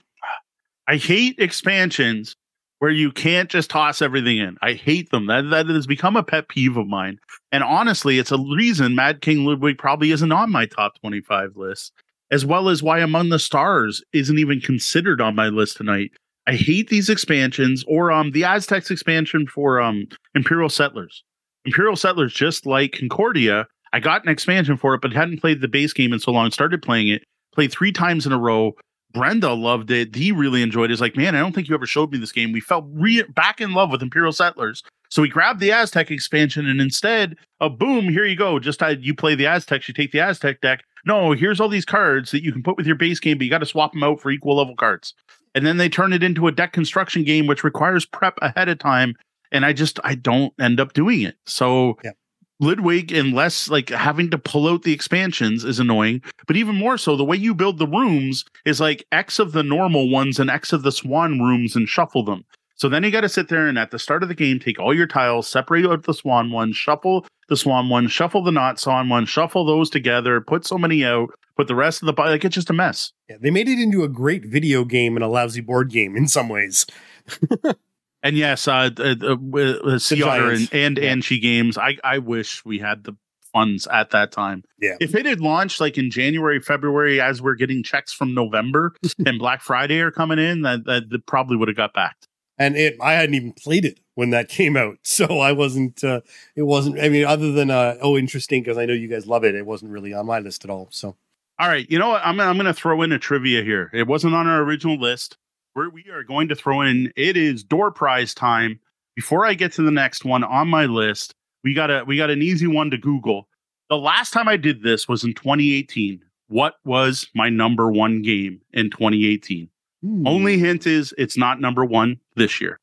I hate expansions where you can't just toss everything in. I hate them. That that has become a pet peeve of mine. And honestly, it's a reason Mad King Ludwig probably isn't on my top twenty five list, as well as why Among the Stars isn't even considered on my list tonight I hate these expansions or um the Aztecs expansion for um Imperial Settlers. Imperial Settlers, just like Concordia, I got an expansion for it, but hadn't played the base game in so long. Started playing it, played three times in a row. Brenda loved it. He really enjoyed it. He's like, man, I don't think you ever showed me this game. We fell re- back in love with Imperial Settlers. So we grabbed the Aztec expansion, and instead of boom, here you go. Just uh, you play the Aztecs, you take the Aztec deck. No, here's all these cards that you can put with your base game, but you got to swap them out for equal level cards and then they turn it into a deck construction game which requires prep ahead of time and i just i don't end up doing it so yeah. Ludwig, unless like having to pull out the expansions is annoying, but even more so, the way you build the rooms is like X of the normal ones and X of the swan rooms and shuffle them. So then you got to sit there and at the start of the game, take all your tiles, separate out the swan one, shuffle the swan one, shuffle the not swan one, shuffle those together, put so many out, put the rest of the like it's just a mess. Yeah, they made it into a great video game and a lousy board game in some ways. and yes, uh, uh, uh Sea Otter and and yeah. Anchi games. I I wish we had the funds at that time. Yeah. If it had launched like in January, February, as we're getting checks from November and Black Friday are coming in, that that, that probably would have got backed. And it, I hadn't even played it when that came out, so I wasn't. Uh, it wasn't. I mean, other than uh, oh, interesting because I know you guys love it. It wasn't really on my list at all. So all right, you know what? I'm I'm going to throw in a trivia here. It wasn't on our original list. Where we are going to throw in it is door prize time. Before I get to the next one on my list, we got a we got an easy one to Google. The last time I did this was in 2018. What was my number one game in 2018? Hmm. Only hint is it's not number one this year.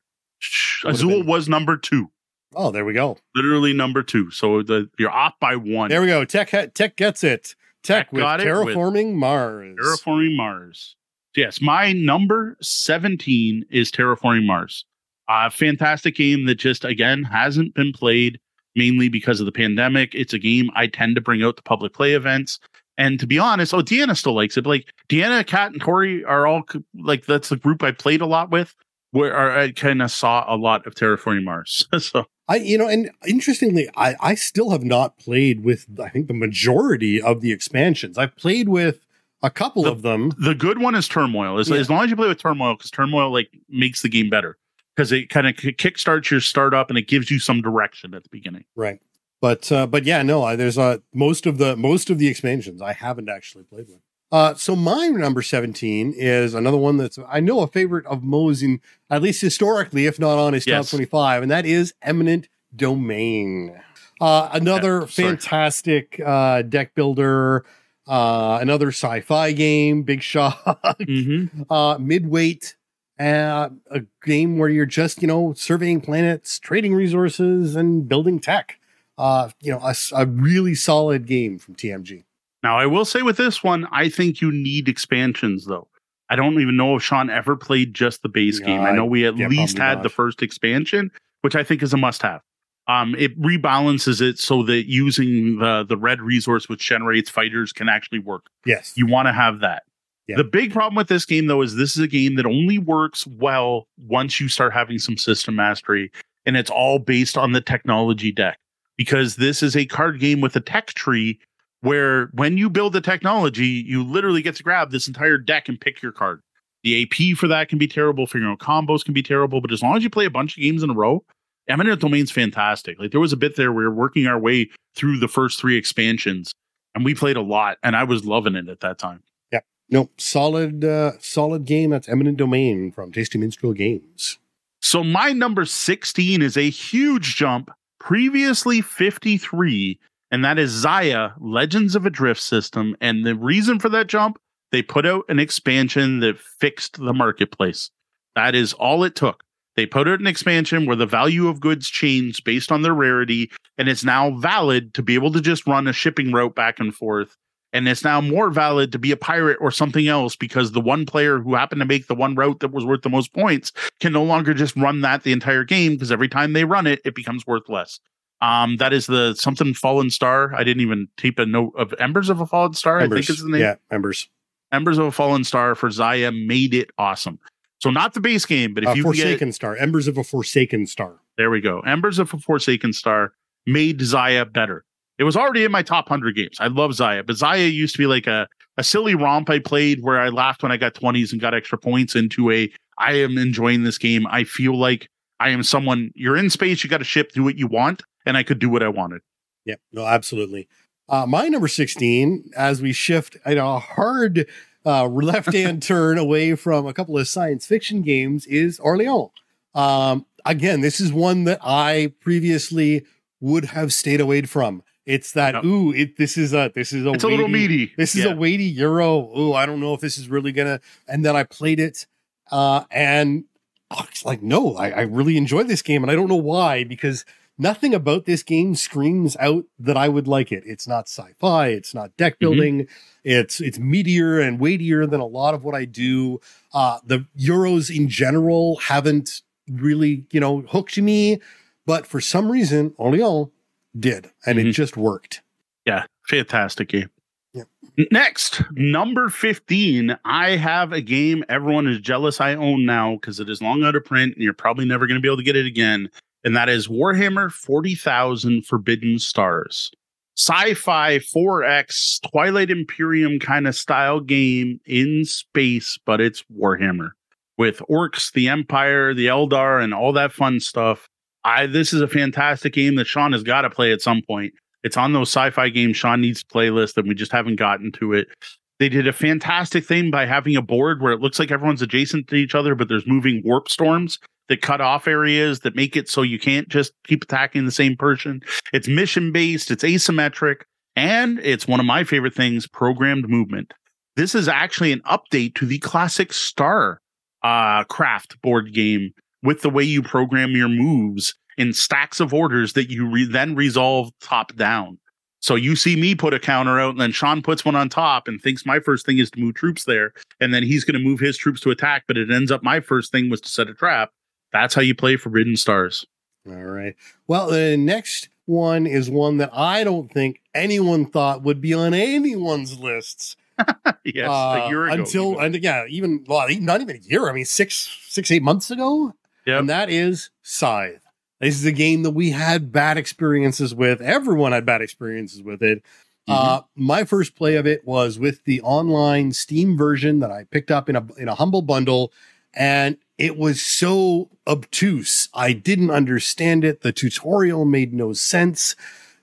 Azul was number two. Oh, there we go. Literally number two. So the, you're off by one. There we go. Tech Tech gets it. Tech with terraforming with Mars. Terraforming Mars. Yes, my number 17 is Terraforming Mars. A fantastic game that just again hasn't been played mainly because of the pandemic. It's a game I tend to bring out to public play events. And to be honest, oh, Deanna still likes it. But like Deanna, Kat, and Tori are all like that's the group I played a lot with, where I kind of saw a lot of Terraforming Mars. so I, you know, and interestingly, I, I still have not played with, I think, the majority of the expansions. I've played with a couple the, of them. The good one is Turmoil. As, yeah. as long as you play with Turmoil, because Turmoil like makes the game better because it kind of kickstarts your startup and it gives you some direction at the beginning. Right. But uh, but yeah, no, I, there's uh, most of the most of the expansions I haven't actually played with. Uh, so my number 17 is another one that's, I know, a favorite of Moe's in, at least historically, if not on his yes. top 25, and that is Eminent Domain. Uh, another yeah, fantastic uh, deck builder, uh, another sci fi game, big shot, mm-hmm. uh, midweight, uh, a game where you're just, you know, surveying planets, trading resources, and building tech. Uh, you know, a, a really solid game from TMG. Now, I will say with this one, I think you need expansions though. I don't even know if Sean ever played just the base No, game. I know we at yeah, least had not. the first expansion, which I think is a must have. Um, it rebalances it so that using the the red resource which generates fighters can actually work. Yes. You want to have that. Yeah. The big problem with this game though is this is a game that only works well once you start having some system mastery and it's all based on the technology deck because this is a card game with a tech tree where when you build the technology, you literally get to grab this entire deck and pick your card. The AP for that can be terrible, figuring out combos can be terrible, but as long as you play a bunch of games in a row, Eminent Domain's fantastic. Like there was a bit there where we were working our way through the first three expansions, and we played a lot, and I was loving it at that time. Yeah, no, solid, uh, solid game. That's Eminent Domain from Tasty Minstrel Games. So my number 16 is a huge jump, previously 53, and that is Xia Legends of a Drift System. And the reason for that jump, they put out an expansion that fixed the marketplace. That is all it took. They put out an expansion where the value of goods changed based on their rarity, and it's now valid to be able to just run a shipping route back and forth. And it's now more valid to be a pirate or something else because the one player who happened to make the one route that was worth the most points can no longer just run that the entire game because every time they run it, it becomes worth less. Um, that is the something fallen star. I didn't even tape a note of Embers of a Fallen Star. I think is the name. Yeah, Embers. Embers of a Fallen Star for Xia made it awesome. So not the base game, but if Uh, you can get Forsaken Star. Embers of a Forsaken Star. there we go. Embers of a Forsaken Star made Xia better. It was already in my top 100 games. I love Xia, but Xia used to be like a, a silly romp I played where I laughed when I got 20s and got extra points into a I am enjoying this game. I feel like I am someone you're in space, you got a ship, do what you want, and I could do what I wanted. Yeah, no, absolutely. Uh, my number 16, as we shift in a hard uh, left hand turn away from a couple of science fiction games, is Orleans. Um, again, this is one that I previously would have stayed away from. It's that Yep. ooh, it this is a this is a It's a little meaty. This is Yeah. a weighty euro. Ooh, I don't know if this is really gonna. And then I played it, uh, and oh, it's like, no, I, I really enjoy this game, and I don't know why because nothing about this game screams out that I would like it. It's not sci-fi. It's not deck building. It's it's meatier and weightier than a lot of what I do. Uh, the euros in general haven't really, you know, hooked me, but for some reason, Orleans did, and it Mhm. just worked. Yeah, fantastic game. Yeah. Next, number 15. I have a game everyone is jealous I own now because it is long out of print and you're probably never going to be able to get it again. And that is Warhammer 40,000 Forbidden Stars. Sci fi 4X Twilight Imperium kind of style game in space, but it's Warhammer with orcs, the Empire, the Eldar, and all that fun stuff. I this is a fantastic game that Sean has got to play at some point. It's on those sci-fi games Sean needs playlist, and we just haven't gotten to it. They did a fantastic thing by having a board where it looks like everyone's adjacent to each other, but there's moving warp storms that cut off areas that make it so you can't just keep attacking the same person. It's mission based, it's asymmetric, and it's one of my favorite things programmed movement. This is actually an update to the classic Star uh, Craft board game with the way you program your moves in stacks of orders that you re- then resolve top down. So you see me put a counter out, and then Sean puts one on top and thinks my first thing is to move troops there, and then he's going to move his troops to attack. But it ends up my first thing was to set a trap. That's how you play Forbidden Stars. All right. Well, the next one is one that I don't think anyone thought would be on anyone's lists. yes, uh, a year ago. Until even. and yeah, even well, not even a year. I mean, six, six, eight months ago. Yep. And that is Scythe. This is a game that we had bad experiences with. Everyone had bad experiences with it. Mm-hmm. Uh, my first play of it was with the online Steam version that I picked up in a in a humble bundle, and it was so obtuse. I didn't understand it. The tutorial made no sense.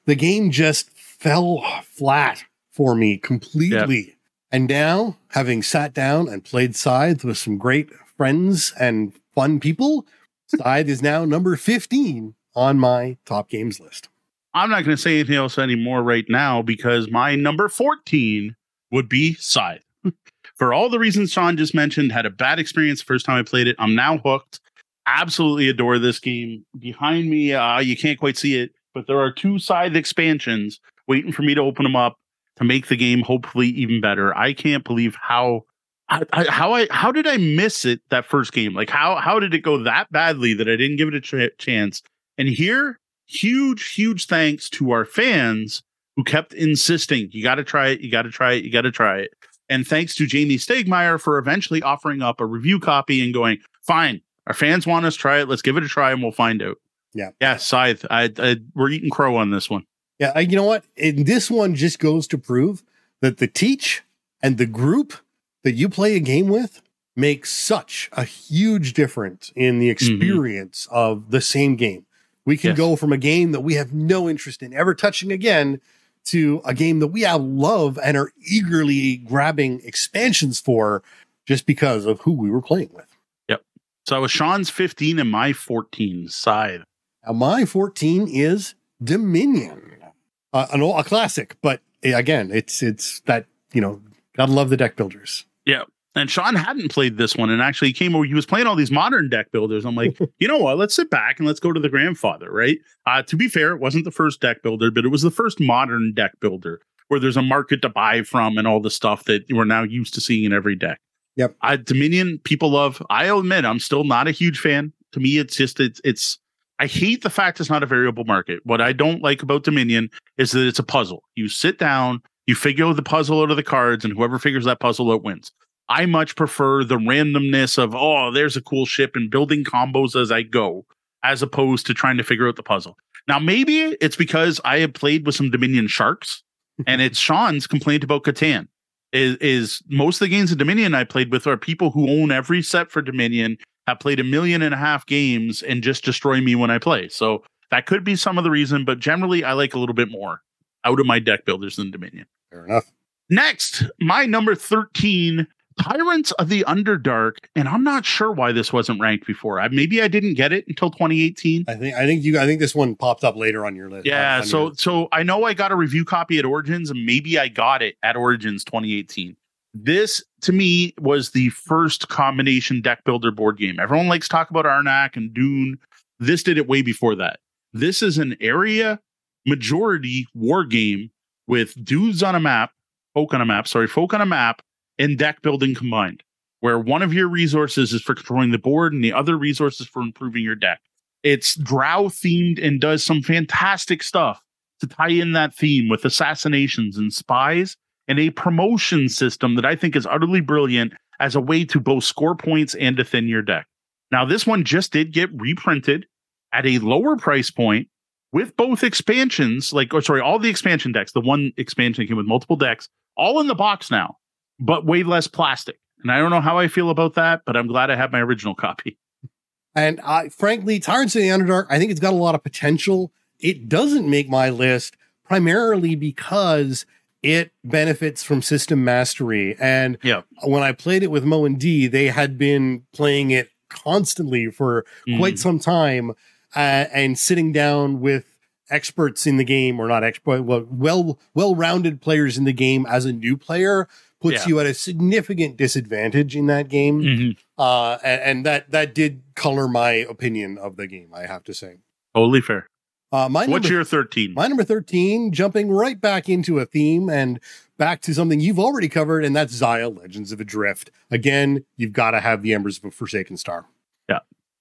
The game just fell flat for me completely. And now, having sat down and played Scythe with some great friends and fun people, Scythe is now number 15 on my top games list. I'm not going to say anything else anymore right now because my number 14 would be Scythe. For all the reasons Sean just mentioned, had a bad experience the first time I played it. I'm now hooked. Absolutely adore this game. Behind me, uh, you can't quite see it, but there are two side expansions waiting for me to open them up to make the game hopefully even better. I can't believe how I, I, how I how did I miss it that first game? Like how how did it go that badly that I didn't give it a ch- chance? And here, huge huge thanks to our fans who kept insisting, you got to try it, you got to try it, you got to try it. And thanks to Jamey Stegmaier for eventually offering up a review copy and going, fine, our fans want us to try it. Let's give it a try and we'll find out. Yeah. Yeah. Scythe. I, I, we're eating crow on this one. Yeah. I, you know what? And this one just goes to prove that the teach and the group that you play a game with makes such a huge difference in the Mm-hmm. experience of the same game. We can Yes. go from a game that we have no interest in ever touching again to a game that we have love and are eagerly grabbing expansions for just because of who we were playing with. Yep. So I was Sean's 15 and my 14 side. Now, my 14 is Dominion, uh, an, a classic, but eh, again, it's it's that you know, gotta love the deck builders. And Sean hadn't played this one and actually came over. He was playing all these modern deck builders. I'm like, you know what? Let's sit back and let's go to the grandfather, right? Uh, to be fair, it wasn't the first deck builder, but it was the first modern deck builder where there's a market to buy from and all the stuff that we're now used to seeing in every deck. Yep. Uh, Dominion, people love. I'll admit, I'm still not a huge fan. To me, it's just it's it's. I hate the fact it's not a variable market. What I don't like about Dominion is that it's a puzzle. You sit down, you figure the puzzle out of the cards, and whoever figures that puzzle out wins. I much prefer the randomness of, oh, there's a cool ship and building combos as I go, as opposed to trying to figure out the puzzle. Now, maybe it's because I have played with some Dominion sharks, and it's Sean's complaint about Catan. Is, is most of the games of Dominion I played with are people who own every set for Dominion, have played a million and a half games, and just destroy me when I play. So that could be some of the reason, but generally I like a little bit more out of my deck builders than Dominion. Fair enough. Next, my number 13, Tyrants of the Underdark. And I'm not sure why this wasn't ranked before. I, maybe I didn't get it until 2018. I think I think you I think this one popped up later on your list. Yeah, so your- so I know I got a review copy at Origins, and maybe I got it at Origins 2018. This to me was the first combination deck builder board game. Everyone likes to talk about Arnak and Dune. This did it way before that. This is an area majority war game with dudes on a map, folk on a map, sorry, folk on a map, and deck building combined, where one of your resources is for controlling the board and the other resources for improving your deck. It's drow themed and does some fantastic stuff to tie in that theme with assassinations and spies and a promotion system that I think is utterly brilliant as a way to both score points and to thin your deck. Now, this one just did get reprinted at a lower price point with both expansions, like, or sorry, all the expansion decks, the one expansion came with multiple decks, all in the box now, but way less plastic. And I don't know how I feel about that, but I'm glad I have my original copy. And I, frankly, Tyrants of the Underdark, I think it's got a lot of potential. It doesn't make my list primarily because it benefits from system mastery. And Yeah. when I played it with Moe and D, they had been playing it constantly for quite Mm. some time uh, and sitting down with experts in the game or not expert well well well-rounded players in the game as a new player puts Yeah. you at a significant disadvantage in that game Mhm. uh, and, and that that did color my opinion of the game. I have to say. Totally fair. Uh, my What's number, your 13? my number thirteen, jumping right back into a theme and back to something you've already covered, and that's Xia: Legends of Adrift. Again, you've got to have the Embers of a Forsaken Star. Yeah,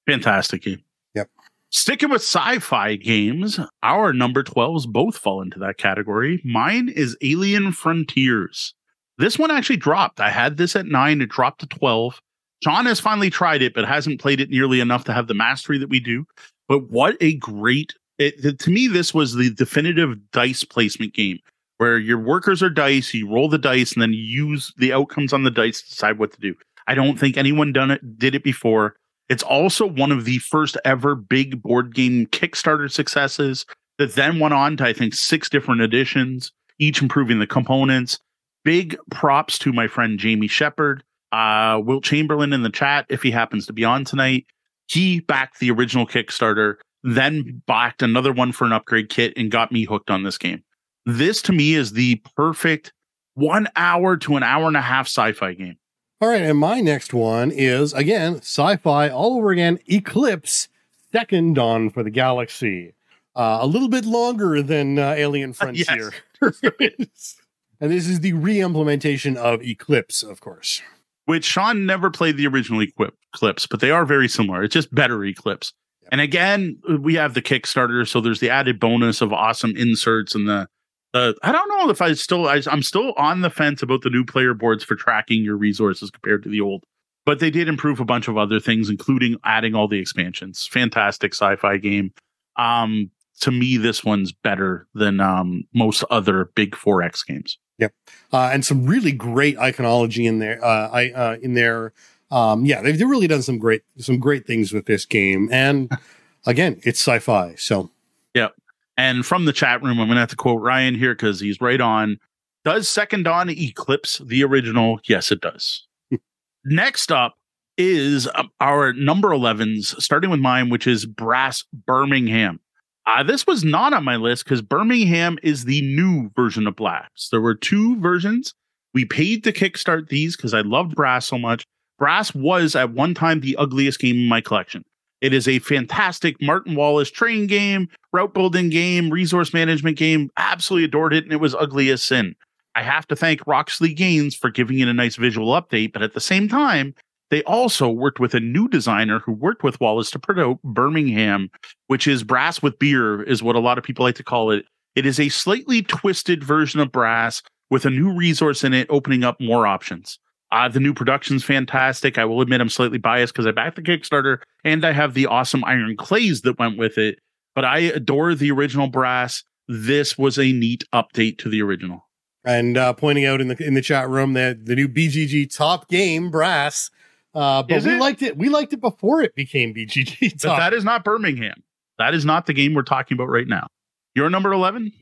fantastic game. Yep. Sticking with sci-fi games, our number 12s both fall into that category. Mine is Alien Frontiers. This one actually dropped. I had this at 9, it dropped to 12. John has finally tried it but hasn't played it nearly enough to have the mastery that we do. But what a great it, to me this was the definitive dice placement game where your workers are dice, you roll the dice and then use the outcomes on the dice to decide what to do. I don't think anyone done it did it before. It's also one of the first ever big board game Kickstarter successes that then went on to, I think, six different editions, each improving the components. Big props to my friend Jamie Shepard, uh, Will Chamberlain in the chat, if he happens to be on tonight. He backed the original Kickstarter, then backed another one for an upgrade kit and got me hooked on this game. This to me is the perfect one hour to an hour and a half sci fi game. All right, and my next one is again sci-fi all over again. Eclipse, Second Dawn for the Galaxy. Uh, a little bit longer than uh, Alien Frontier. and this is the re-implementation of Eclipse, of course. Which Sean never played the original Eclipse, but they are very similar. It's just better Eclipse. Yep. And again, we have the Kickstarter, so there's the added bonus of awesome inserts and the uh, I don't know if I still I, I'm still on the fence about the new player boards for tracking your resources compared to the old, but they did improve a bunch of other things, including adding all the expansions. Fantastic sci-fi game. Um, to me, this one's better than um, most other big 4X games. Yep, uh, and some really great iconology in there. Uh, I uh, in there. Um, yeah, they've they've really done some great some great things with this game, and again, it's sci-fi. So, yeah, and from the chat room, I'm going to have to quote Ryan here because he's right on. Does Second Dawn eclipse the original? Yes, it does. Next up is um, our number 11s, starting with mine, which is Brass Birmingham. Uh, this was not on my list because Birmingham is the new version of Brass. There were two versions. We paid to kickstart these because I loved Brass so much. Brass was at one time the ugliest game in my collection. It is a fantastic Martin Wallace train game, route building game, resource management game. Absolutely adored it, and it was ugly as sin. I have to thank Roxley Games for giving it a nice visual update, but at the same time, they also worked with a new designer who worked with Wallace to out Birmingham, which is brass with beer, is what a lot of people like to call it. It is a slightly twisted version of brass with a new resource in it, opening up more options. Uh, the new production's fantastic. I will admit I'm slightly biased because I backed the Kickstarter and I have the awesome iron clays that went with it. But I adore the original brass. This was a neat update to the original. And uh, pointing out in the in the chat room that the new BGG top game brass. Uh, but is we it? liked it. We liked it before it became BGG. Top. But that is not Birmingham. That is not the game we're talking about right now. Your number eleven.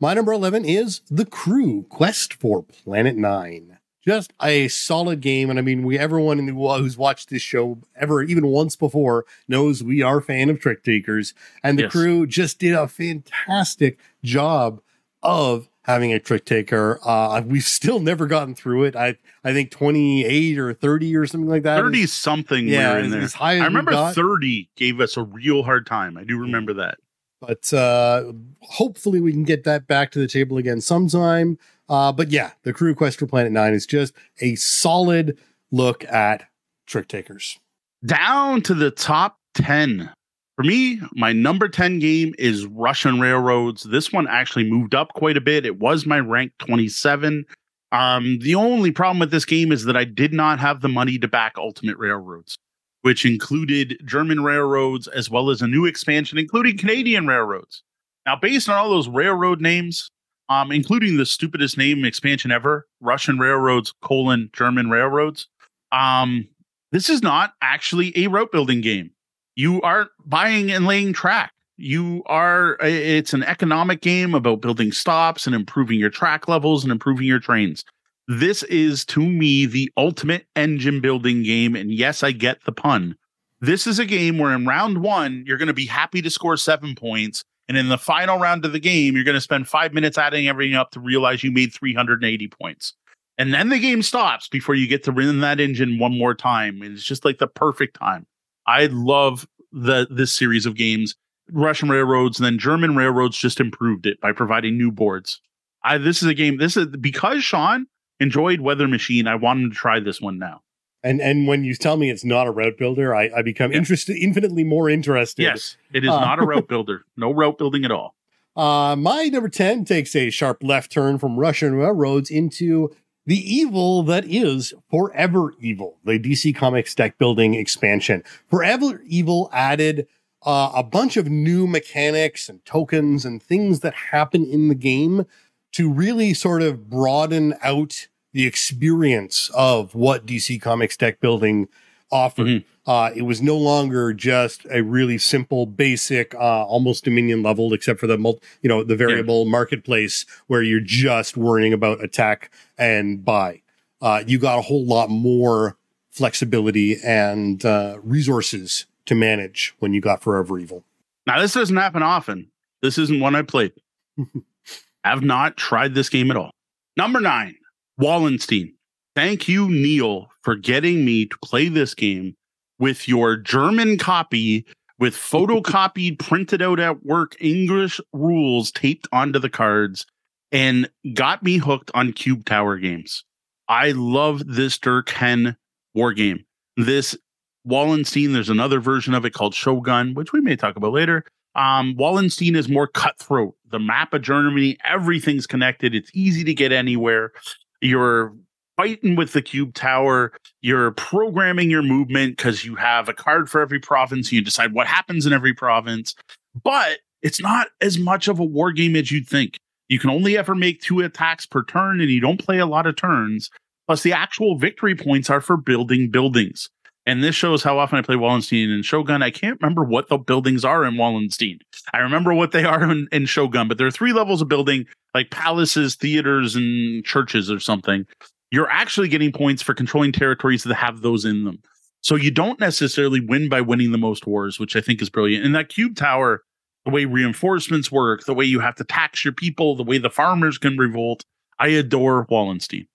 My number eleven is the Crew Quest for Planet Nine just a solid game. And I mean, we everyone in the, who's watched this show ever even once before knows we are a fan of Trick Takers, and the yes. crew just did a fantastic job of having a trick taker. Uh, we've still never gotten through it. I I think twenty eight or thirty or something like that. Thirty something. Yeah, in there. As high as I remember thirty gave us a real hard time. I do remember that. But uh, hopefully we can get that back to the table again sometime. Uh, but yeah, the Crew Quest for Planet Nine is just a solid look at trick takers. Down to the top 10. For me, my number 10 game is Russian Railroads. This one actually moved up quite a bit. It was my rank 27. Um, the only problem with this game is that I did not have the money to back Ultimate Railroads, which included German railroads as well as a new expansion, including Canadian railroads. Now, based on all those railroad names, um, including the stupidest name expansion ever, Russian railroads colon German railroads. Um, this is not actually a route building game. You aren't buying and laying track. You are it's an economic game about building stops and improving your track levels and improving your trains. This is to me the ultimate engine building game. And yes, I get the pun. This is a game where in round one, you're going to be happy to score seven points and in the final round of the game, you're going to spend five minutes adding everything up to realize you made 380 points. And then the game stops before you get to run that engine one more time. And It's just like the perfect time. I love the this series of games. Russian railroads and then German railroads just improved it by providing new boards. I this is a game. This is because Sean enjoyed Weather Machine. I want him to try this one now. And and when you tell me it's not a route builder, I, I become yeah. interested, infinitely more interested. Yes, it is uh, not a route builder. No route building at all. Uh, my number 10 takes a sharp left turn from Russian railroads into the evil that is Forever Evil, the DC Comics deck building expansion. Forever Evil added uh, a bunch of new mechanics and tokens and things that happen in the game to really sort of broaden out the experience of what DC Comics deck building offered. Mm-hmm. Uh, it was no longer just a really simple, basic, uh, almost Dominion level, except for the mul- you know the variable yeah. marketplace where you're just worrying about attack and buy. Uh, you got a whole lot more flexibility and uh, resources to manage when you got Forever Evil. Now this doesn't happen often. This isn't one I played. I've not tried this game at all. Number nine, Wallenstein. Thank you, Neil, for getting me to play this game with your German copy with photocopied, printed out at work English rules taped onto the cards and got me hooked on Cube Tower games. I love this Dirk Henn war game. This Wallenstein, there's another version of it called Shogun, which we may talk about later. Um, Wallenstein is more cutthroat. The map of Germany, everything's connected. It's easy to get anywhere. You're fighting with the cube tower. You're programming your movement because you have a card for every province. You decide what happens in every province, but it's not as much of a war game as you'd think. You can only ever make two attacks per turn, and you don't play a lot of turns. Plus, the actual victory points are for building buildings. And this shows how often I play Wallenstein and Shogun. I can't remember what the buildings are in Wallenstein. I remember what they are in, in Shogun, but there are three levels of building, like palaces, theaters, and churches or something you're actually getting points for controlling territories that have those in them. So you don't necessarily win by winning the most wars, which I think is brilliant. And that cube tower, the way reinforcements work, the way you have to tax your people, the way the farmers can revolt, I adore Wallenstein.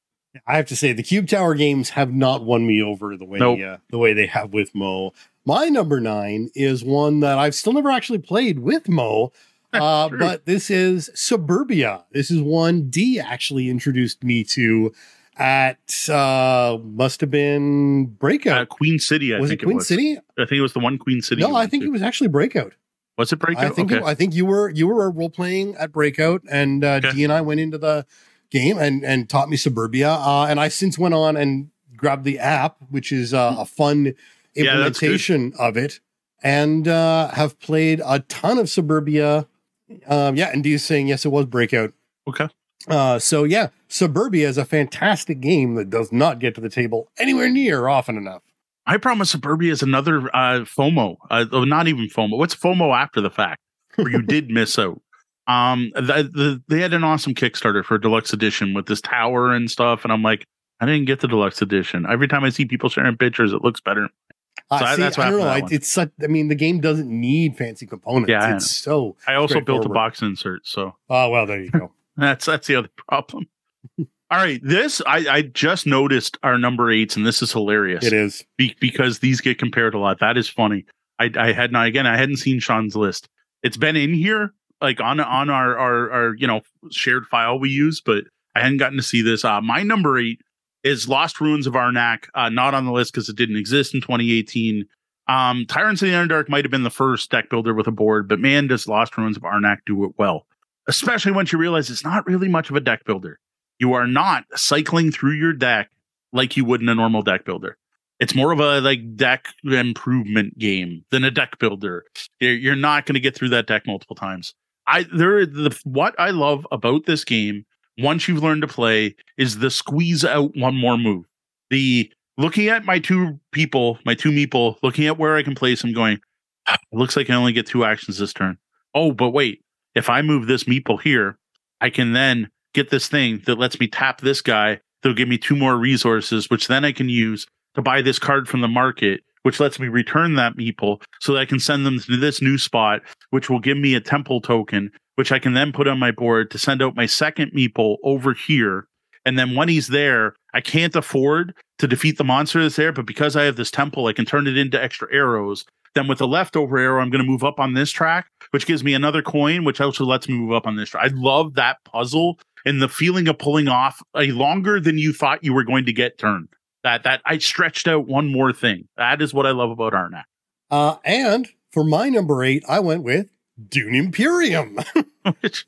I have to say the cube tower games have not won me over the way nope. uh, the way they have with Moe. My number nine is one that I've still never actually played with Moe. Uh, but this is Suburbia. This is one D actually introduced me to at uh must have been breakout uh, queen city I was think it queen it was. city i think it was the one queen city no i think to. it was actually breakout was it breakout i think okay. it, i think you were you were role playing at breakout and uh okay. d and i went into the game and and taught me suburbia uh and i since went on and grabbed the app which is uh, a fun implementation yeah, of it and uh have played a ton of suburbia um yeah and d is saying yes it was breakout okay uh, so yeah, Suburbia is a fantastic game that does not get to the table anywhere near often enough. I promise Suburbia is another uh, FOMO, uh, not even FOMO. What's FOMO after the fact, where you did miss out? Um, the, the, they had an awesome Kickstarter for a deluxe edition with this tower and stuff, and I'm like, I didn't get the deluxe edition. Every time I see people sharing pictures, it looks better. Uh, so see, I, that's I don't know. I, it's such. I mean, the game doesn't need fancy components. Yeah, it's so. I also built a box insert. So. Oh well, there you go. That's that's the other problem. All right, this I, I just noticed our number eights, and this is hilarious. It is Be- because these get compared a lot. That is funny. I, I had not again. I hadn't seen Sean's list. It's been in here, like on on our our, our you know shared file we use, but I hadn't gotten to see this. Uh, my number eight is Lost Ruins of Arnak. Uh, not on the list because it didn't exist in 2018. Um, Tyrants of the Underdark might have been the first deck builder with a board, but man, does Lost Ruins of Arnak do it well especially once you realize it's not really much of a deck builder. You are not cycling through your deck like you would in a normal deck builder. It's more of a like deck improvement game than a deck builder. You're, not going to get through that deck multiple times. I there the what I love about this game once you've learned to play is the squeeze out one more move. The looking at my two people, my two meeple, looking at where I can place them, going, ah, looks like I only get two actions this turn. Oh, but wait, if I move this meeple here, I can then get this thing that lets me tap this guy. They'll give me two more resources, which then I can use to buy this card from the market, which lets me return that meeple so that I can send them to this new spot, which will give me a temple token, which I can then put on my board to send out my second meeple over here. And then when he's there, I can't afford to defeat the monster that's there, but because I have this temple, I can turn it into extra arrows. Then with the leftover arrow, I'm going to move up on this track, which gives me another coin, which also lets me move up on this track. I love that puzzle and the feeling of pulling off a longer than you thought you were going to get turn. That that I stretched out one more thing. That is what I love about Arnak. Uh, and for my number eight, I went with Dune Imperium. which,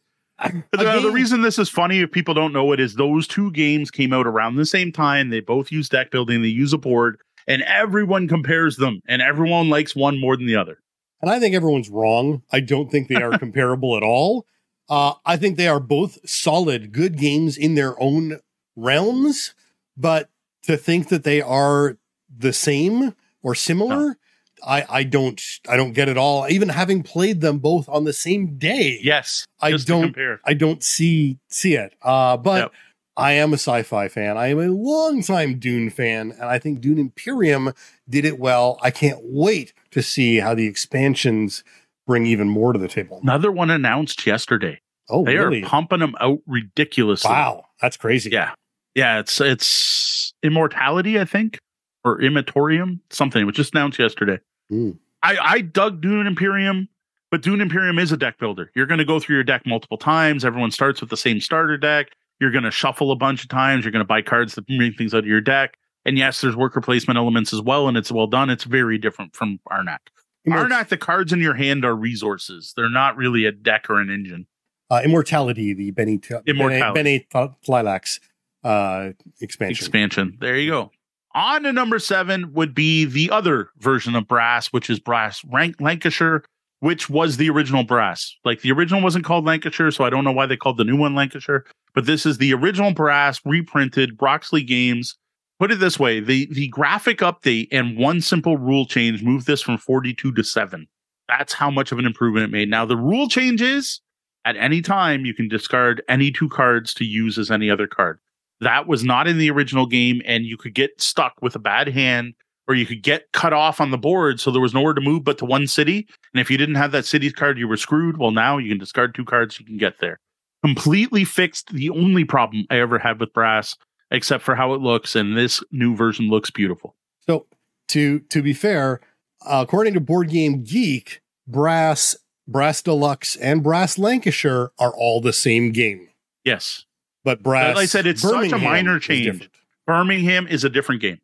the, the, reason this is funny, if people don't know it, is those two games came out around the same time. They both use deck building. They use a board and everyone compares them and everyone likes one more than the other. And I think everyone's wrong. I don't think they are comparable at all. Uh, I think they are both solid, good games in their own realms, but to think that they are the same or similar, no. I, I don't I don't get it all. Even having played them both on the same day, yes, I don't I don't see see it. Uh, but yep. I am a sci-fi fan. I am a longtime Dune fan, and I think Dune Imperium did it well. I can't wait to see how the expansions bring even more to the table. Another one announced yesterday. Oh, they really? are pumping them out ridiculously. Wow, that's crazy. Yeah, Yeah, it's it's Immortality, I think, or Immatorium, something. It was just announced yesterday. Mm. I I dug Dune Imperium, but Dune Imperium is a deck builder. You're going to go through your deck multiple times. Everyone starts with the same starter deck. You're going to shuffle a bunch of times. You're going to buy cards that bring things out of your deck. And yes, there's worker placement elements as well, and it's well done. It's very different from Arnak. Arnak, the cards in your hand are resources. They're not really a deck or an engine. uh, Immortality, the Benny Immortality. Bene Tleilax uh, expansion. expansion. There you go. On to number seven would be the other version of Brass, which is Brass Rank Lancashire, which was the original Brass. Like the original wasn't called Lancashire, so I don't know why they called the new one Lancashire. But this is the original Brass reprinted Roxley Games. Put it this way: the the graphic update and one simple rule change moved this from forty two to seven. That's how much of an improvement it made. Now the rule change is at any time you can discard any two cards to use as any other card. That was not in the original game, and you could get stuck with a bad hand, you could get cut off on the board, so there was nowhere to move but to one city. And if you didn't have that city's card, you were screwed. Well, now you can discard two cards, you can get there. Completely fixed the only problem I ever had with Brass, except for how it looks, and this new version looks beautiful. So to to be fair, uh, according to Board Game Geek, Brass, Brass Deluxe, and Brass Lancashire are all the same game. Yes, But Brass, Like I said, it's such a minor change. Birmingham is a different game.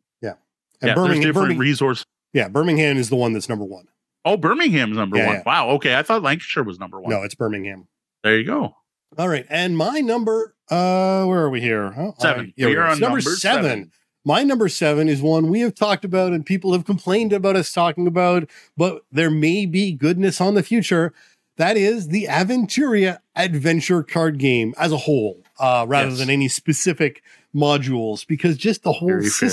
And yeah, there's Birmingham, different Birmingham, resource. yeah, Birmingham is the one that's number one. Oh, Birmingham's number Yeah, one. yeah. Wow. Okay, I thought Lancashire was number one. No, it's Birmingham. There you go. All right, and my number, uh, where are we here? Huh? Seven. Yeah, we we're- on number, number seven. seven. My number seven is one we have talked about and people have complained about us talking about, but there may be goodness on the future. That is the Aventuria adventure card game as a whole, uh, rather Yes. than any specific modules, because just the whole Very fair.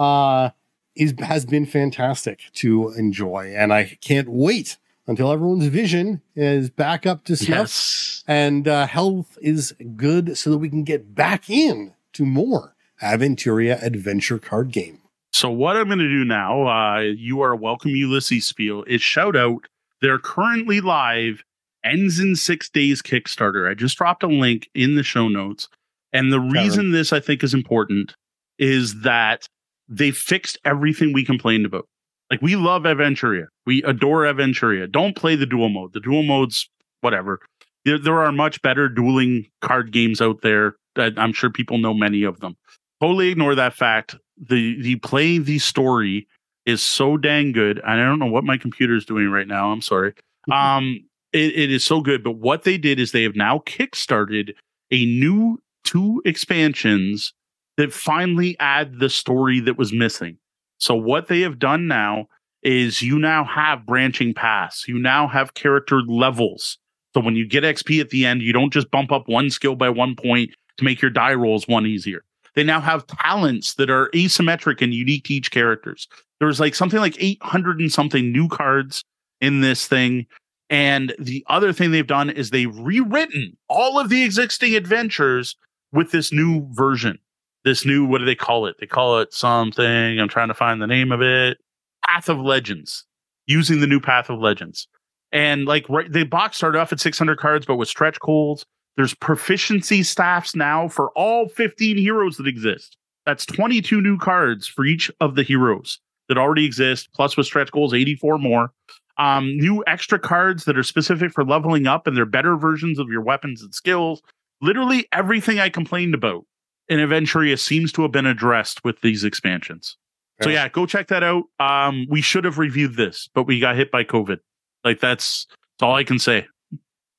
Uh, is has been fantastic to enjoy, and I can't wait until everyone's vision is back up to snuff Yes. and uh, health is good so that we can get back in to more Aventuria adventure card game. So what I'm going to do now, uh, you are welcome, Ulisses Spiel, is shout out their currently live ends in six days Kickstarter. I just dropped a link in the show notes. And the reason this I think is important is that they fixed everything we complained about. Like we love Aventuria. We adore Aventuria. Don't play the dual mode. The dual mode's whatever. There, there are much better dueling card games out there. That I'm sure people know many of them. Totally ignore that fact. The the play the story is so dang good. And I don't know what my computer is doing right now. I'm sorry. Um, it, it is so good. But what they did is they have now kickstarted a new two expansions that finally add the story that was missing. So what they have done now is you now have branching paths. You now have character levels. So when you get XP at the end, you don't just bump up one skill by one point to make your die rolls one easier. They now have talents that are asymmetric and unique to each characters. There's like something like 800 and something new cards in this thing. And the other thing they've done is they've rewritten all of the existing adventures with this new version. This new, what do they call it? They call it something. I'm trying to find the name of it. Path of Legends, using the new Path of Legends. And like right, the box started off at 600 cards, but with stretch goals, there's proficiency staffs now for all 15 heroes that exist. That's 22 new cards for each of the heroes that already exist, plus with stretch goals, 84 more. Um, new extra cards that are specific for leveling up and they're better versions of your weapons and skills. Literally everything I complained about in Aventuria seems to have been addressed with these expansions. So Yeah. yeah, go check that out. Um, we should have reviewed this, but we got hit by COVID. Like that's, that's all I can say.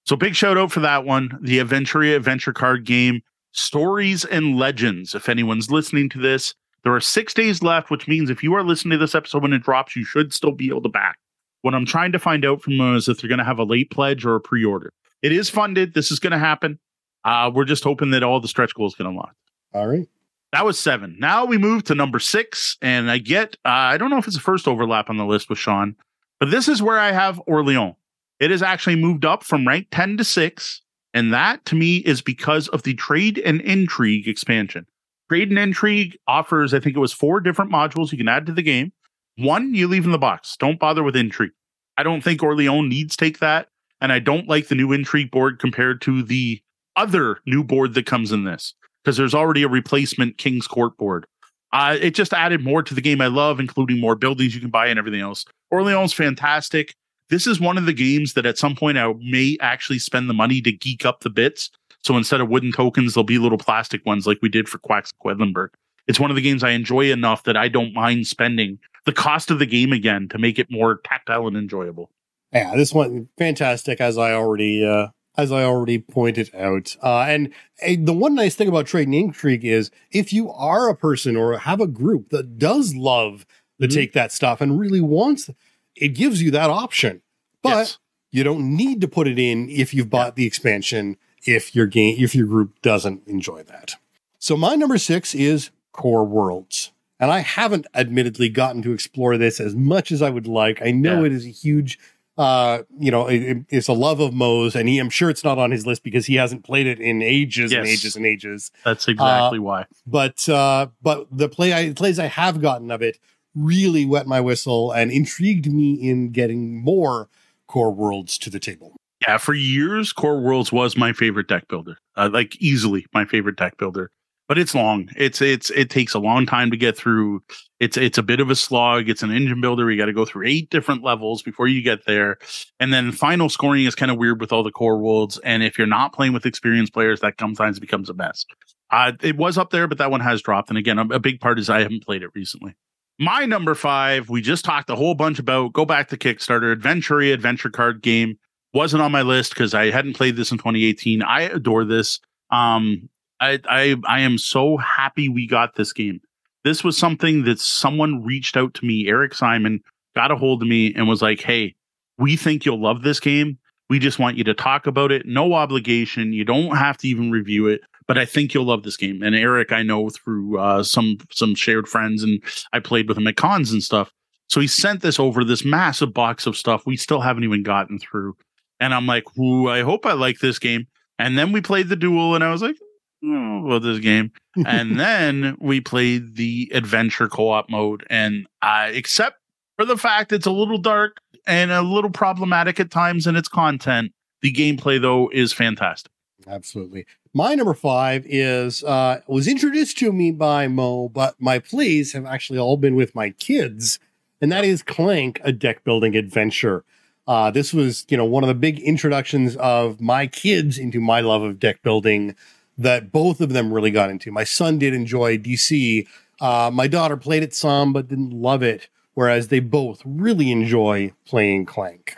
So big shout out for that one. The Aventuria adventure card game, stories and legends. If anyone's listening to this, there are six days left, which means if you are listening to this episode when it drops, you should still be able to back. What I'm trying to find out from them is if they're going to have a late pledge or a pre-order. It is funded. This is going to happen. Uh, we're just hoping that all the stretch goals get unlocked. All right. That was seven. Now we move to number six, and I get uh, I don't know if it's the first overlap on the list with Sean, but this is where I have Orleans. It has actually moved up from rank 10 to 6, and that to me is because of the trade and intrigue expansion. Trade and intrigue offers, I think it was four different modules you can add to the game. One you leave in the box. Don't bother with intrigue. I don't think Orleans needs take that, and I don't like the new intrigue board compared to the other new board that comes in this. Because there's already a replacement King's Court board. Uh, it just added more to the game I love, including more buildings you can buy and everything else. Orleans fantastic. This is one of the games that at some point I may actually spend the money to geek up the bits. So instead of wooden tokens, there'll be little plastic ones like we did for Quacks Quedlinburg. It's one of the games I enjoy enough that I don't mind spending the cost of the game again to make it more tactile and enjoyable. Yeah, this one fantastic as I already uh as I already pointed out. Uh, and uh, the one nice thing about Trade and Intrigue is if you are a person or have a group that does love to mm-hmm. take that stuff and really wants, it gives you that option. But yes. you don't need to put it in if you've bought yeah. the expansion if your game if your group doesn't enjoy that. So my number six is Core Worlds. And I haven't admittedly gotten to explore this as much as I would like. I know yeah. it is a huge uh, you know, it, it's a love of Moe's, and he, I'm sure it's not on his list because he hasn't played it in ages yes. and ages and ages. That's exactly uh, why. But uh, but the play I, plays I have gotten of it really wet my whistle and intrigued me in getting more core worlds to the table. Yeah, for years, Core Worlds was my favorite deck builder. Uh, like easily my favorite deck builder but it's long. It's it's it takes a long time to get through. It's it's a bit of a slog. It's an engine builder. You got to go through eight different levels before you get there, and then final scoring is kind of weird with all the core worlds. And if you're not playing with experienced players, that sometimes becomes a mess. Uh, it was up there, but that one has dropped. And again, a, big part is I haven't played it recently. My number five, we just talked a whole bunch about. Go back to Kickstarter, Aventuria adventure card game wasn't on my list because I hadn't played this in 2018. I adore this. Um, I, I I am so happy we got this game. This was something that someone reached out to me, Eric Simon, got a hold of me and was like, "Hey, we think you'll love this game. We just want you to talk about it. No obligation. You don't have to even review it, but I think you'll love this game." And Eric, I know through uh, some some shared friends, and I played with him at cons and stuff. So he sent this over this massive box of stuff we still haven't even gotten through. And I'm like, "Ooh, I hope I like this game." And then we played the duel, and I was like, oh, well, this game. and then we played the adventure co-op mode, and I, except for the fact it's a little dark and a little problematic at times in its content, the gameplay though is fantastic. Absolutely. My number five is uh, was introduced to me by Moe, but my plays have actually all been with my kids, and that is Clank, a deck building adventure. Uh, this was, you know, one of the big introductions of my kids into my love of deck building that both of them really got into. My son did enjoy DC. Uh, my daughter played it some, but didn't love it. Whereas they both really enjoy playing Clank.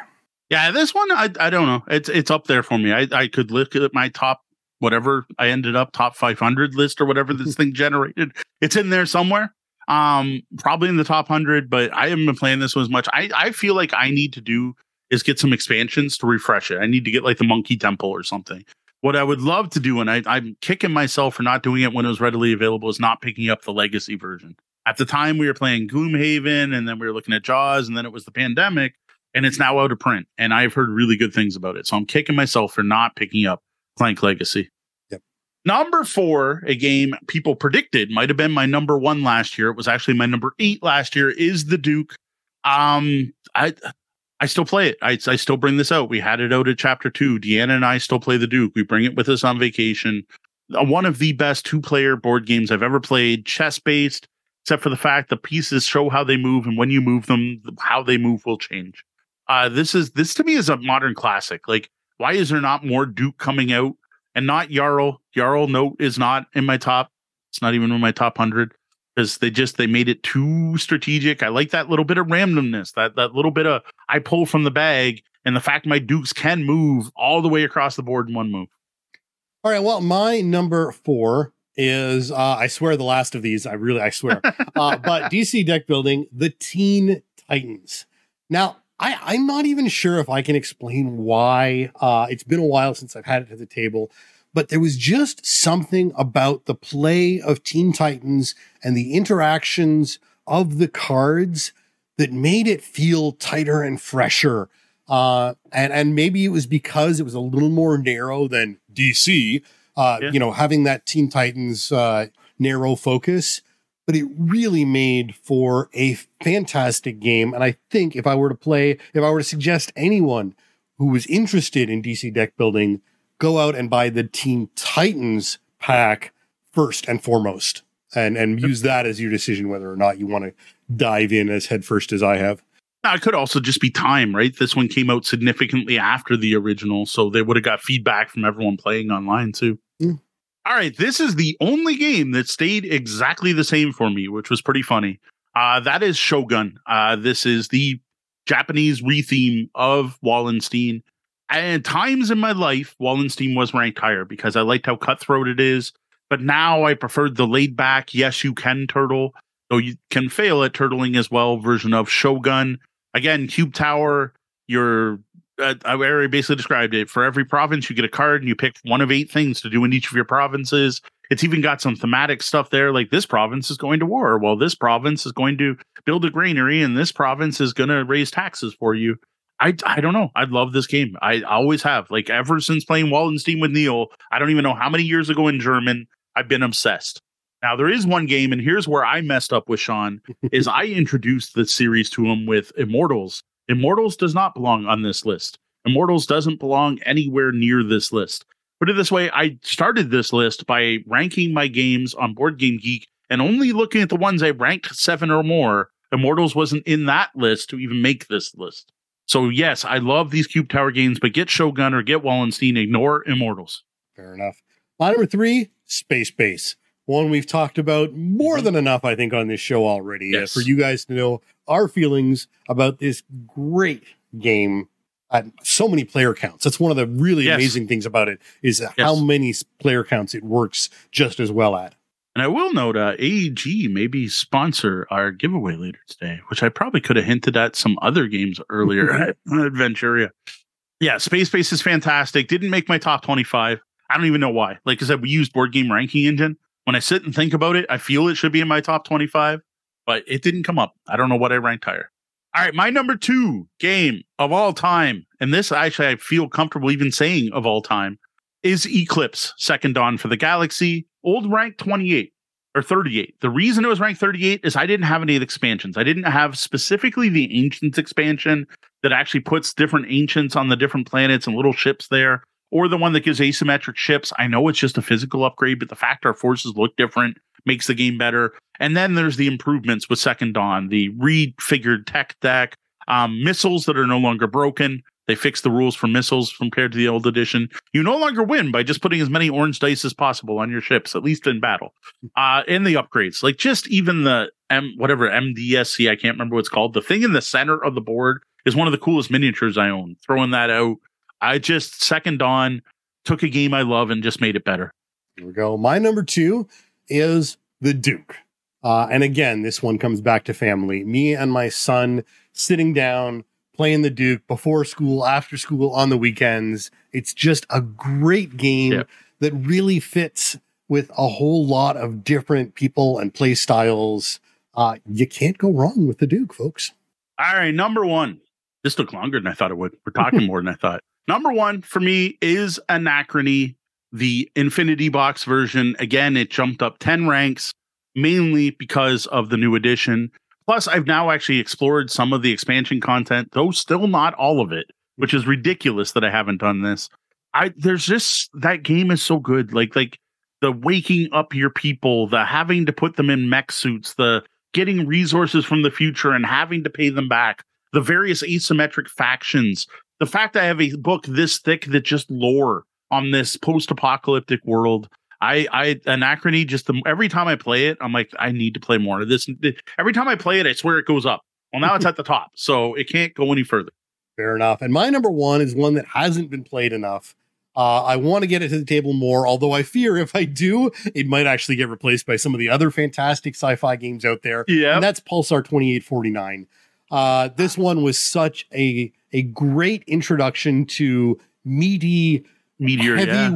Yeah, this one I I don't know. It's it's up there for me. I I could look at my top whatever I ended up top 500 list or whatever this thing generated. It's in there somewhere. Um, probably in the top 100, but I haven't been playing this one as much. I I feel like I need to do is get some expansions to refresh it. I need to get like the Monkey Temple or something what I would love to do, and I, I'm kicking myself for not doing it when it was readily available, is not picking up the legacy version. At the time, we were playing Gloomhaven, and then we were looking at Jaws, and then it was the pandemic, and it's now out of print. And I've heard really good things about it. So I'm kicking myself for not picking up Clank Legacy. Yep. Number four, a game people predicted might have been my number one last year. It was actually my number eight last year, is the Duke. Um, I I still play it. I, I still bring this out. We had it out at chapter two. Deanna and I still play the Duke. We bring it with us on vacation. Uh, one of the best two player board games I've ever played, chess based, except for the fact the pieces show how they move, and when you move them, how they move will change. Uh, this is this to me is a modern classic. Like, why is there not more Duke coming out and not Jarl? Jarl note is not in my top. It's not even in my top hundred because they just they made it too strategic. I like that little bit of randomness, that that little bit of I pull from the bag, and the fact my dukes can move all the way across the board in one move. All right, well, my number four is uh, I swear the last of these. I really I swear, uh, but DC deck building the Teen Titans. Now. I, I'm not even sure if I can explain why. Uh, it's been a while since I've had it at the table but there was just something about the play of Teen Titans and the interactions of the cards that made it feel tighter and fresher. Uh, and and maybe it was because it was a little more narrow than DC. Uh, yeah. You know, having that Teen Titans uh, narrow focus, but it really made for a fantastic game. And I think if I were to play, if I were to suggest anyone who was interested in DC deck building go out and buy the Teen Titans pack first and foremost, and and use that as your decision whether or not you want to dive in as headfirst as I have. Now, it could also just be time, right? This one came out significantly after the original, so they would have got feedback from everyone playing online too. Mm. All right, this is the only game that stayed exactly the same for me, which was pretty funny. Uh, that is Shogun. Uh, this is the Japanese retheme of Wallenstein. And times in my life, Wallenstein was ranked higher because I liked how cutthroat it is. But now I preferred the laid back, yes, you can turtle, though you can fail at turtling as well version of Shogun. Again, Cube Tower, you're uh, I already basically described it. For every province, you get a card and you pick one of eight things to do in each of your provinces. It's even got some thematic stuff there, like this province is going to war. Well, this province is going to build a granary, and this province is going to raise taxes for you. I, I don't know. I love this game. I always have. Like ever since playing Wallenstein with Neil, I don't even know how many years ago in German, I've been obsessed. Now there is one game, and here's where I messed up with Sean, is I introduced the series to him with Immortals. Immortals does not belong on this list. Immortals doesn't belong anywhere near this list. Put it this way, I started this list by ranking my games on Board Game Geek and only looking at the ones I ranked seven or more. Immortals wasn't in that list to even make this list. So yes, I love these Cube Tower games, but get Shogun or get Wallenstein, ignore Immortals. Fair enough. My number three, Space Base. One we've talked about more than enough, I think, on this show already. Uh, for you guys to know our feelings about this great game at so many player counts. That's one of the really Yes. amazing things about it is how many player counts it works just as well at. And I will note, uh, AEG maybe sponsor our giveaway later today, which I probably could have hinted at some other games earlier at Aventuria. Yeah, Space Base is fantastic. Didn't make my top 25. I don't even know why. Like I said, we used Board Game Ranking Engine. When I sit and think about it, I feel it should be in my top 25, but it didn't come up. I don't know what I ranked higher. All right, my number two game of all time, and this actually I feel comfortable even saying of all time, is Eclipse Second Dawn for the Galaxy, old rank 28 or 38. The reason it was ranked 38 is I didn't have any of the expansions. I didn't have specifically the Ancients expansion that actually puts different Ancients on the different planets and little ships there, or the one that gives asymmetric ships. I know it's just a physical upgrade, but the fact our forces look different makes the game better. And then there's the improvements with Second Dawn, the refigured tech deck, um, missiles that are no longer broken. They fixed the rules for missiles compared to the old edition. You no longer win by just putting as many orange dice as possible on your ships, at least in battle. Uh, the upgrades, like just even the M, whatever MDSC, I can't remember what it's called. The thing in the center of the board is one of the coolest miniatures I own. Throwing that out, I just second on, took a game I love and just made it better. Here we go. My number two is the Duke. Uh, and again, this one comes back to family. Me and my son sitting down, playing the Duke before school, after school, on the weekends. It's just a great game Yeah. that really fits with a whole lot of different people and play styles. Uh, you can't go wrong with the Duke, folks. All right, number one. This took longer than I thought it would. We're talking more than I thought. Number one for me is Anachrony, the Infinity Box version. Again, it jumped up 10 ranks, mainly because of the new edition. Plus, I've now actually explored some of the expansion content, though still not all of it, which is ridiculous that I haven't done this. I there's just that game is so good. Like like the waking up your people, the having to put them in mech suits, the getting resources from the future and having to pay them back, the various asymmetric factions, the fact I have a book this thick that just lore on this post-apocalyptic world. I, I anachrony just the, every time I play it, I'm like, I need to play more of this. Every time I play it, I swear it goes up. Well, now it's at the top, so it can't go any further. Fair enough. And my number one is one that hasn't been played enough. Uh, I want to get it to the table more, although I fear if I do, it might actually get replaced by some of the other fantastic sci-fi games out there. Yeah, And that's Pulsar 2849. Uh, this one was such a a great introduction to meaty, meteor. Yeah.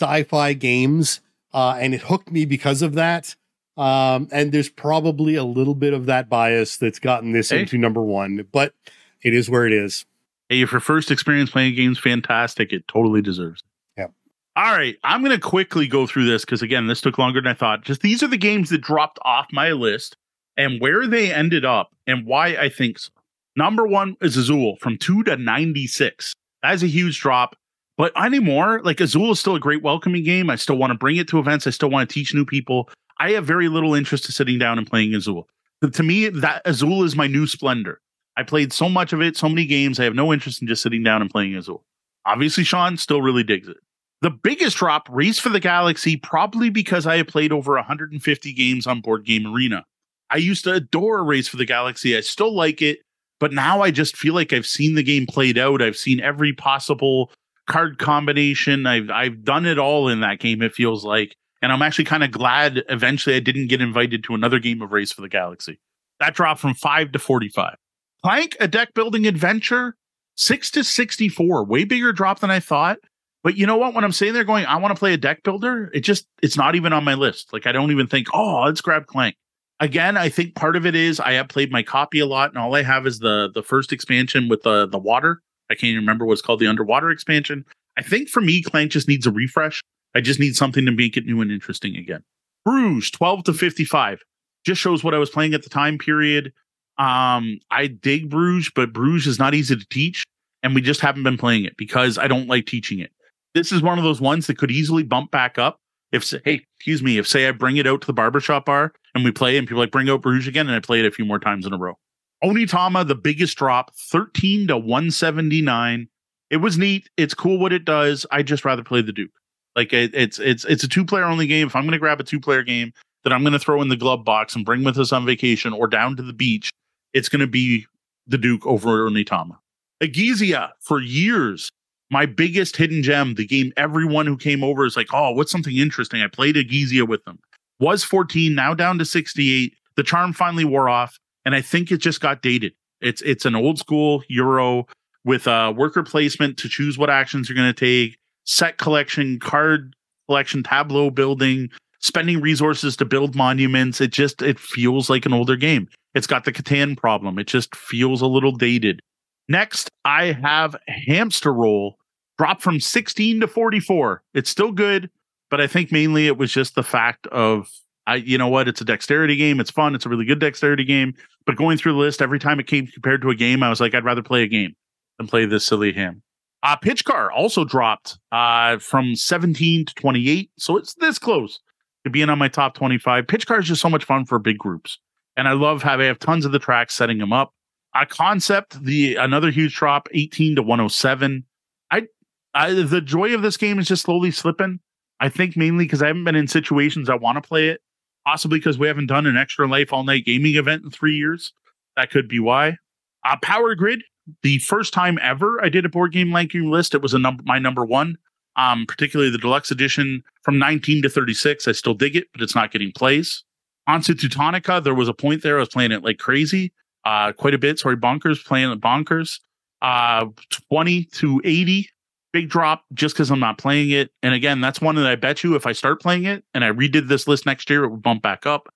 Sci-fi games, uh, and it hooked me because of that. Um, and there's probably a little bit of that bias that's gotten this Hey. into number one, but it is where it is. Hey, if your first experience playing games, fantastic. It totally deserves. it. Yep. All right, I'm going to quickly go through this because again, this took longer than I thought. Just these are the games that dropped off my list and where they ended up and why I think so. Number one is Azul from two to ninety six. That is a huge drop. But anymore, like Azul is still a great welcoming game. I still want to bring it to events. I still want to teach new people. I have very little interest in sitting down and playing Azul. To me, that Azul is my new splendor. I played so much of it, so many games. I have no interest in just sitting down and playing Azul. Obviously, Sean still really digs it. The biggest drop, Race for the Galaxy, probably because I have played over 150 games on Board Game Arena. I used to adore Race for the Galaxy. I still like it, but now I just feel like I've seen the game played out. I've seen every possible card combination. I've I've done it all in that game. It feels like, and I'm actually kind of glad eventually I didn't get invited to another game of Race for the Galaxy. That dropped from five to forty-five. Clank, a deck building adventure, six to sixty-four. Way bigger drop than I thought. But you know what? When I'm sitting there going, I want to play a deck builder, it just it's not even on my list. Like I don't even think, oh, let's grab Clank. Again, I think part of it is I have played my copy a lot, and all I have is the the first expansion with the the water I can't even remember what's called the underwater expansion. I think for me, Clank just needs a refresh. I just need something to make it new and interesting again. Bruges, 12 to 55. Just shows what I was playing at the time period. Um, I dig Bruges, but Bruges is not easy to teach, and we just haven't been playing it because I don't like teaching it. This is one of those ones that could easily bump back up. If hey, excuse me, if say I bring it out to the barbershop bar and we play, and people like bring out Bruges again, and I play it a few more times in a row. Onitama, the biggest drop, 13 to 179. It was neat. It's cool what it does. I just rather play the Duke. Like it, it's it's it's a two player only game. If I'm going to grab a two player game that I'm going to throw in the glove box and bring with us on vacation or down to the beach, it's going to be the Duke over Onitama. Egizia for years, my biggest hidden gem. The game everyone who came over is like, oh, what's something interesting? I played Egizia with them. Was 14, now down to 68. The charm finally wore off and I think it just got dated. It's it's an old school Euro with a worker placement to choose what actions you're going to take, set collection, card collection, tableau building, spending resources to build monuments. It just it feels like an older game. It's got the Catan problem. It just feels a little dated. Next, I have Hamster Roll drop from 16 to 44. It's still good, but I think mainly it was just the fact of I, you know what? It's a dexterity game. It's fun. It's a really good dexterity game. But going through the list, every time it came compared to a game, I was like, I'd rather play a game than play this silly ham. Uh, Pitch Car also dropped uh, from 17 to 28. So it's this close to being on my top 25. Pitch Car is just so much fun for big groups. And I love how they have tons of the tracks setting them up. A concept, the another huge drop, 18 to 107. I, I the joy of this game is just slowly slipping. I think mainly because I haven't been in situations I want to play it possibly because we haven't done an extra life all night gaming event in three years. That could be why. Uh, Power Grid, the first time ever I did a board game ranking list, it was a number my number one. Um, particularly the deluxe edition from 19 to 36. I still dig it, but it's not getting plays. Onto Teutonica, there was a point there I was playing it like crazy, uh, quite a bit. Sorry, bonkers, playing it bonkers. Uh, 20 to 80 big drop just because I'm not playing it. And again, that's one that I bet you if I start playing it and I redid this list next year, it would bump back up.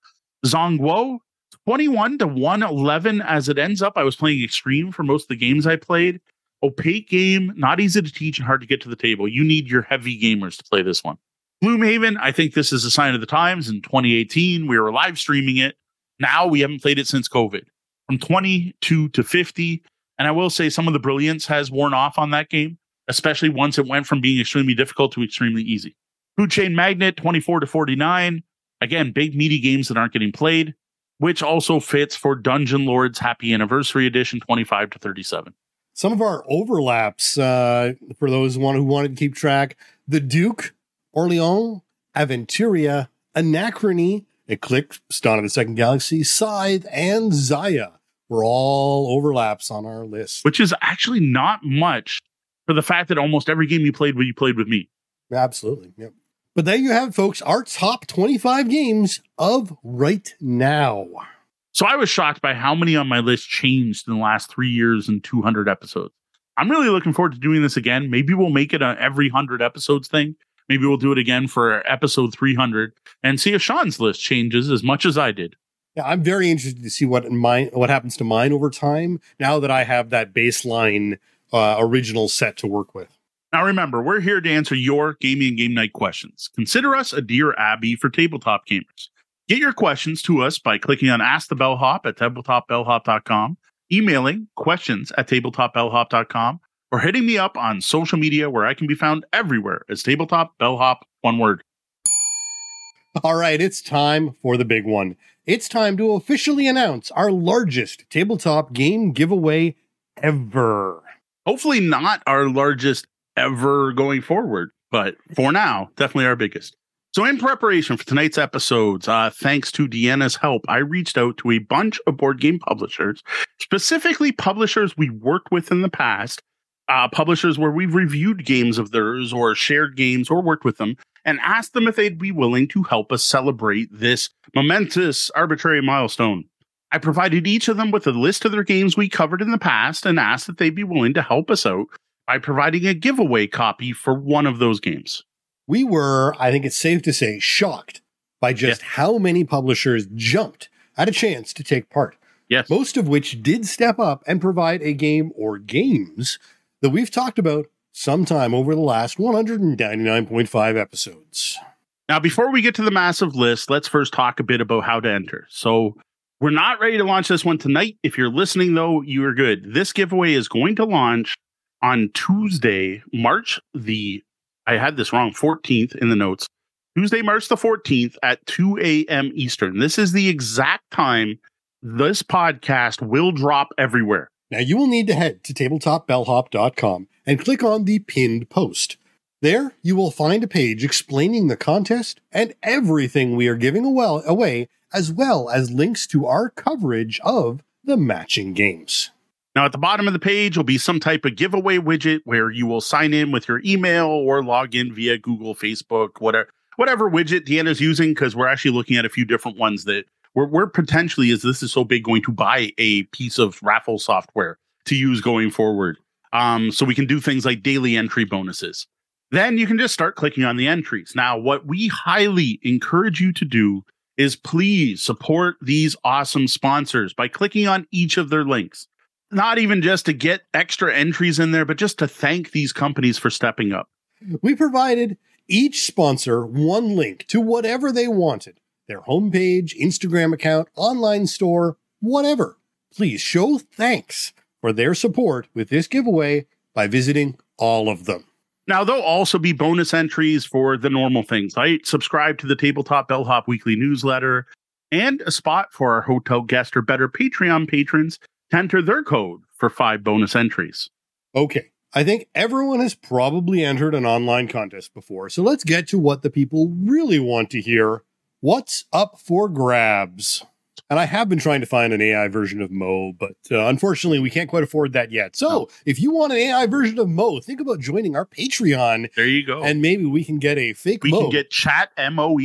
Zhanguo, 21 to 111 as it ends up. I was playing extreme for most of the games I played. Opaque game, not easy to teach and hard to get to the table. You need your heavy gamers to play this one. Gloomhaven, I think this is a sign of the times. In 2018, we were live streaming it. Now we haven't played it since COVID. From 22 to 50. And I will say some of the brilliance has worn off on that game especially once it went from being extremely difficult to extremely easy. Food Chain Magnet, 24 to 49. Again, big meaty games that aren't getting played, which also fits for Dungeon Lords Happy Anniversary Edition 25 to 37. Some of our overlaps uh, for those one who wanted to keep track the Duke, Orleans, Aventuria, Anachrony, Eclipse, Dawn of the Second Galaxy, Scythe, and Xia were all overlaps on our list. Which is actually not much for the fact that almost every game you played, you played with me. Absolutely. Yep. But there you have it, folks. Our top 25 games of right now. So I was shocked by how many on my list changed in the last three years and 200 episodes. I'm really looking forward to doing this again. Maybe we'll make it a every 100 episodes thing. Maybe we'll do it again for episode 300 and see if Sean's list changes as much as I did. Yeah, I'm very interested to see what mine what happens to mine over time now that I have that baseline uh, original set to work with. Now, remember, we're here to answer your gaming and game night questions. Consider us a Dear Abby for tabletop gamers. Get your questions to us by clicking on Ask the Bellhop at tabletopbellhop.com, emailing questions at tabletopbellhop.com, or hitting me up on social media where I can be found everywhere as Tabletop Bellhop, one word. All right, it's time for the big one. It's time to officially announce our largest tabletop game giveaway ever. Hopefully, not our largest ever going forward, but for now, definitely our biggest. So, in preparation for tonight's episodes, uh, thanks to Deanna's help, I reached out to a bunch of board game publishers, specifically publishers we worked with in the past, uh, publishers where we've reviewed games of theirs or shared games or worked with them, and asked them if they'd be willing to help us celebrate this momentous arbitrary milestone. I provided each of them with a list of their games we covered in the past and asked that they be willing to help us out by providing a giveaway copy for one of those games. We were, I think it's safe to say, shocked by just Yes. how many publishers jumped at a chance to take part. Yes. Most of which did step up and provide a game or games that we've talked about sometime over the last 199.5 episodes. Now, before we get to the massive list, let's first talk a bit about how to enter. So, we're not ready to launch this one tonight. If you're listening, though, you are good. This giveaway is going to launch on Tuesday, March the, I had this wrong, 14th in the notes. Tuesday, March the 14th at 2 a.m. Eastern. This is the exact time this podcast will drop everywhere. Now you will need to head to tabletopbellhop.com and click on the pinned post. There you will find a page explaining the contest and everything we are giving away, as well as links to our coverage of the matching games. Now, at the bottom of the page will be some type of giveaway widget where you will sign in with your email or log in via Google, Facebook, whatever whatever widget Deanna's using, because we're actually looking at a few different ones that we're, we're potentially, as this is so big, going to buy a piece of raffle software to use going forward. Um, so we can do things like daily entry bonuses. Then you can just start clicking on the entries. Now, what we highly encourage you to do is please support these awesome sponsors by clicking on each of their links not even just to get extra entries in there, but just to thank these companies for stepping up. We provided each sponsor one link to whatever they wanted their homepage, Instagram account, online store, whatever. Please show thanks for their support with this giveaway by visiting all of them. Now, there'll also be bonus entries for the normal things, right? Subscribe to the Tabletop Bellhop weekly newsletter and a spot for our hotel guest or better Patreon patrons to enter their code for five bonus entries. Okay, I think everyone has probably entered an online contest before, so let's get to what the people really want to hear. What's up for grabs? And I have been trying to find an AI version of Moe, but uh, unfortunately, we can't quite afford that yet. So, No. if you want an AI version of Moe, think about joining our Patreon, There you go. and maybe we can get a fake we Moe. can get chat MOE.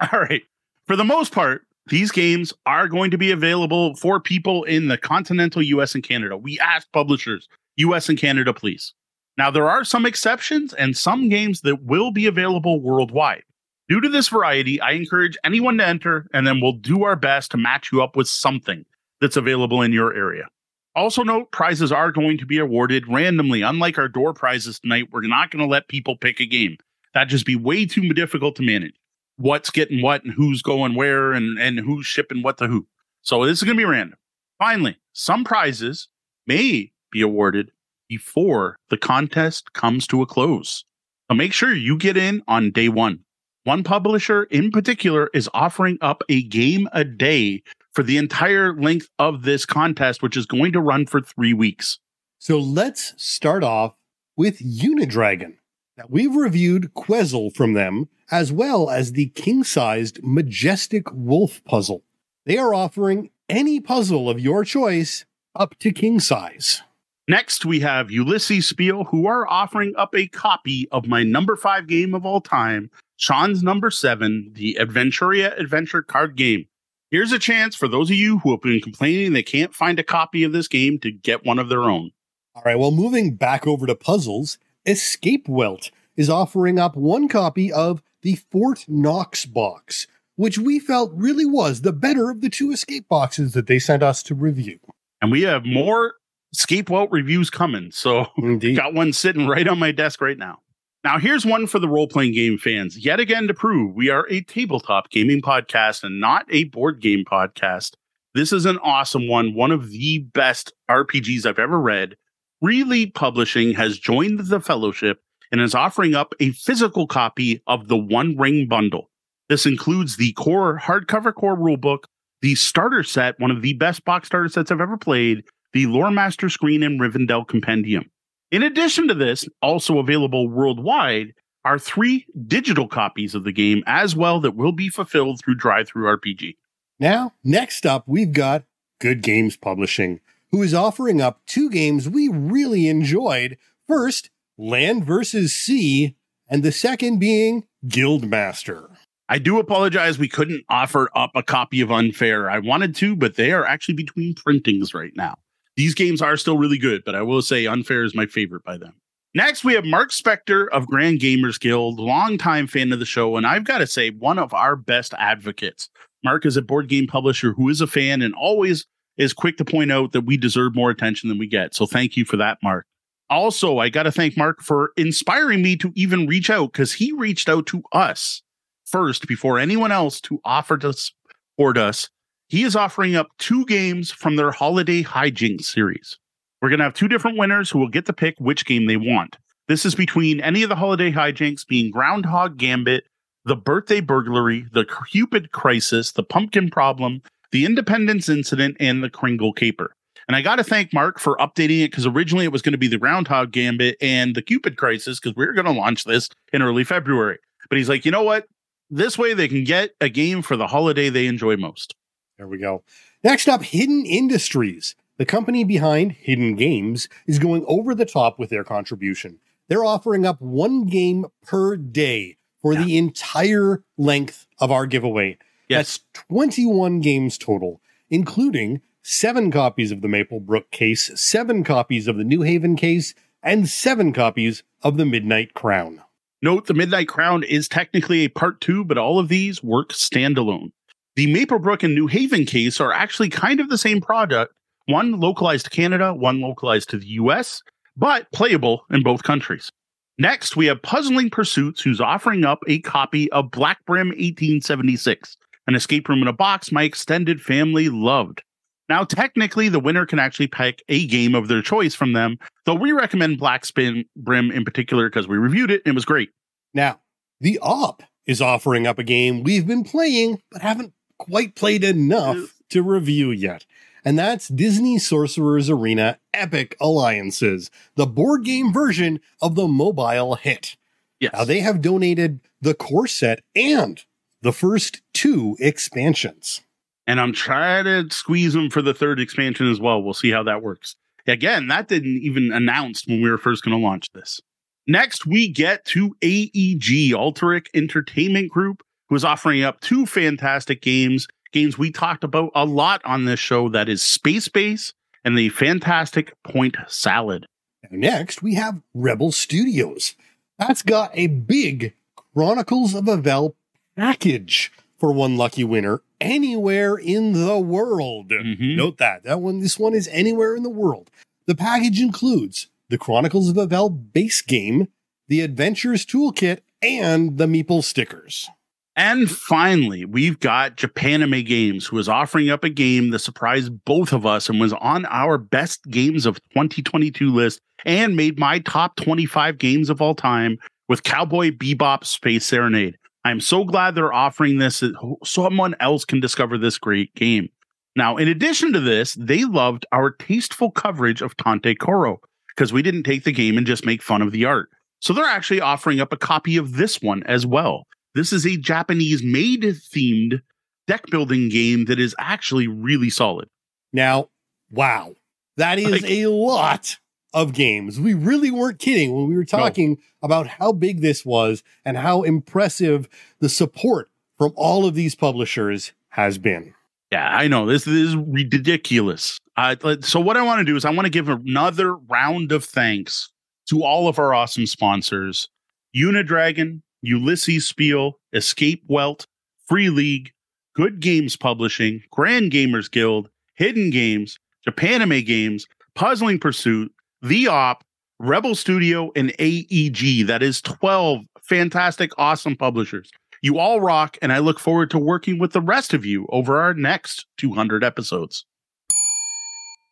All right. For the most part, these games are going to be available for people in the continental US and Canada. We asked publishers, US and Canada, please. Now, there are some exceptions and some games that will be available worldwide. Due to this variety, I encourage anyone to enter, and then we'll do our best to match you up with something that's available in your area. Also, note prizes are going to be awarded randomly. Unlike our door prizes tonight, we're not going to let people pick a game. That'd just be way too difficult to manage. What's getting what and who's going where and, and who's shipping what to who. So this is going to be random. Finally, some prizes may be awarded before the contest comes to a close. So make sure you get in on day one. One publisher in particular is offering up a game a day for the entire length of this contest, which is going to run for three weeks. So let's start off with Unidragon. Now, we've reviewed Quezzle from them, as well as the king sized Majestic Wolf puzzle. They are offering any puzzle of your choice up to king size. Next, we have Ulisses Spiel, who are offering up a copy of my number five game of all time, Sean's number seven, the Adventuria Adventure card game. Here's a chance for those of you who have been complaining they can't find a copy of this game to get one of their own. All right, well, moving back over to puzzles, Escape Welt is offering up one copy of the Fort Knox box, which we felt really was the better of the two escape boxes that they sent us to review. And we have more Escape Welt reviews coming. So Indeed. got one sitting right on my desk right now. Now, here's one for the role playing game fans. Yet again, to prove we are a tabletop gaming podcast and not a board game podcast. This is an awesome one, one of the best RPGs I've ever read. Free League Publishing has joined the fellowship and is offering up a physical copy of the One Ring bundle. This includes the core hardcover core rulebook, the starter set, one of the best box starter sets I've ever played, the Lore Master screen and Rivendell compendium. In addition to this, also available worldwide, are three digital copies of the game as well that will be fulfilled through Drive Through RPG. Now, next up, we've got Good Games Publishing, who is offering up two games we really enjoyed. First, Land versus Sea, and the second being Guildmaster. I do apologize. We couldn't offer up a copy of Unfair. I wanted to, but they are actually between printings right now. These games are still really good, but I will say Unfair is my favorite by them. Next, we have Mark Spector of Grand Gamers Guild, longtime fan of the show, and I've got to say, one of our best advocates. Mark is a board game publisher who is a fan and always is quick to point out that we deserve more attention than we get. So thank you for that, Mark. Also, I got to thank Mark for inspiring me to even reach out because he reached out to us first before anyone else to offer to support us. He is offering up two games from their Holiday Hijinks series. We're going to have two different winners who will get to pick which game they want. This is between any of the Holiday Hijinks being Groundhog Gambit, The Birthday Burglary, The Cupid Crisis, The Pumpkin Problem, The Independence Incident, and The Kringle Caper. And I got to thank Mark for updating it because originally it was going to be the Groundhog Gambit and the Cupid Crisis because we were going to launch this in early February. But he's like, you know what? This way they can get a game for the holiday they enjoy most. There we go. Next up, Hidden Industries. The company behind Hidden Games is going over the top with their contribution. They're offering up one game per day for yeah. the entire length of our giveaway. Yes. That's 21 games total, including seven copies of the Maplebrook case, seven copies of the New Haven case, and seven copies of the Midnight Crown. Note the Midnight Crown is technically a part two, but all of these work standalone. The Maplebrook and New Haven case are actually kind of the same product, one localized to Canada, one localized to the US, but playable in both countries. Next, we have Puzzling Pursuits, who's offering up a copy of Black Brim 1876, an escape room in a box my extended family loved. Now, technically, the winner can actually pick a game of their choice from them, though we recommend Black Spin Brim in particular because we reviewed it and it was great. Now, the Op is offering up a game we've been playing but haven't quite played enough to review yet. And that's Disney Sorcerer's Arena Epic Alliances, the board game version of the mobile hit. Yes. Now, they have donated the core set and the first two expansions and I'm trying to squeeze them for the third expansion as well. We'll see how that works. Again, that didn't even announced when we were first going to launch this. Next, we get to AEG, Alderac Entertainment Group, who is offering up two fantastic games, games we talked about a lot on this show that is Space Base and the fantastic Point Salad. Next, we have Rebel Studios. That's got a big Chronicles of Avel package for one lucky winner anywhere in the world. Mm-hmm. Note that. That one, this one is anywhere in the world. The package includes the Chronicles of Avel base game, the Adventures Toolkit, and the Meeple stickers. And finally, we've got Japanime Games, who is offering up a game that surprised both of us and was on our best games of 2022 list and made my top 25 games of all time with Cowboy Bebop Space Serenade. I'm so glad they're offering this so someone else can discover this great game. Now, in addition to this, they loved our tasteful coverage of Tanto Cuore because we didn't take the game and just make fun of the art. So they're actually offering up a copy of this one as well. This is a Japanese made themed deck building game that is actually really solid. Now, wow, that is like, a lot of games. We really weren't kidding when we were talking no. about how big this was and how impressive the support from all of these publishers has been. Yeah, I know this, this is ridiculous. Uh, so what I want to do is I want to give another round of thanks to all of our awesome sponsors: Unidragon, Ulisses Spiel, Escape Welt, Free League, Good Games Publishing, Grand Gamers Guild, Hidden Games, Japanime Games, Puzzling Pursuit, the Op, Rebel Studio, and AEG. That is 12 fantastic, awesome publishers. You all rock, and I look forward to working with the rest of you over our next 200 episodes.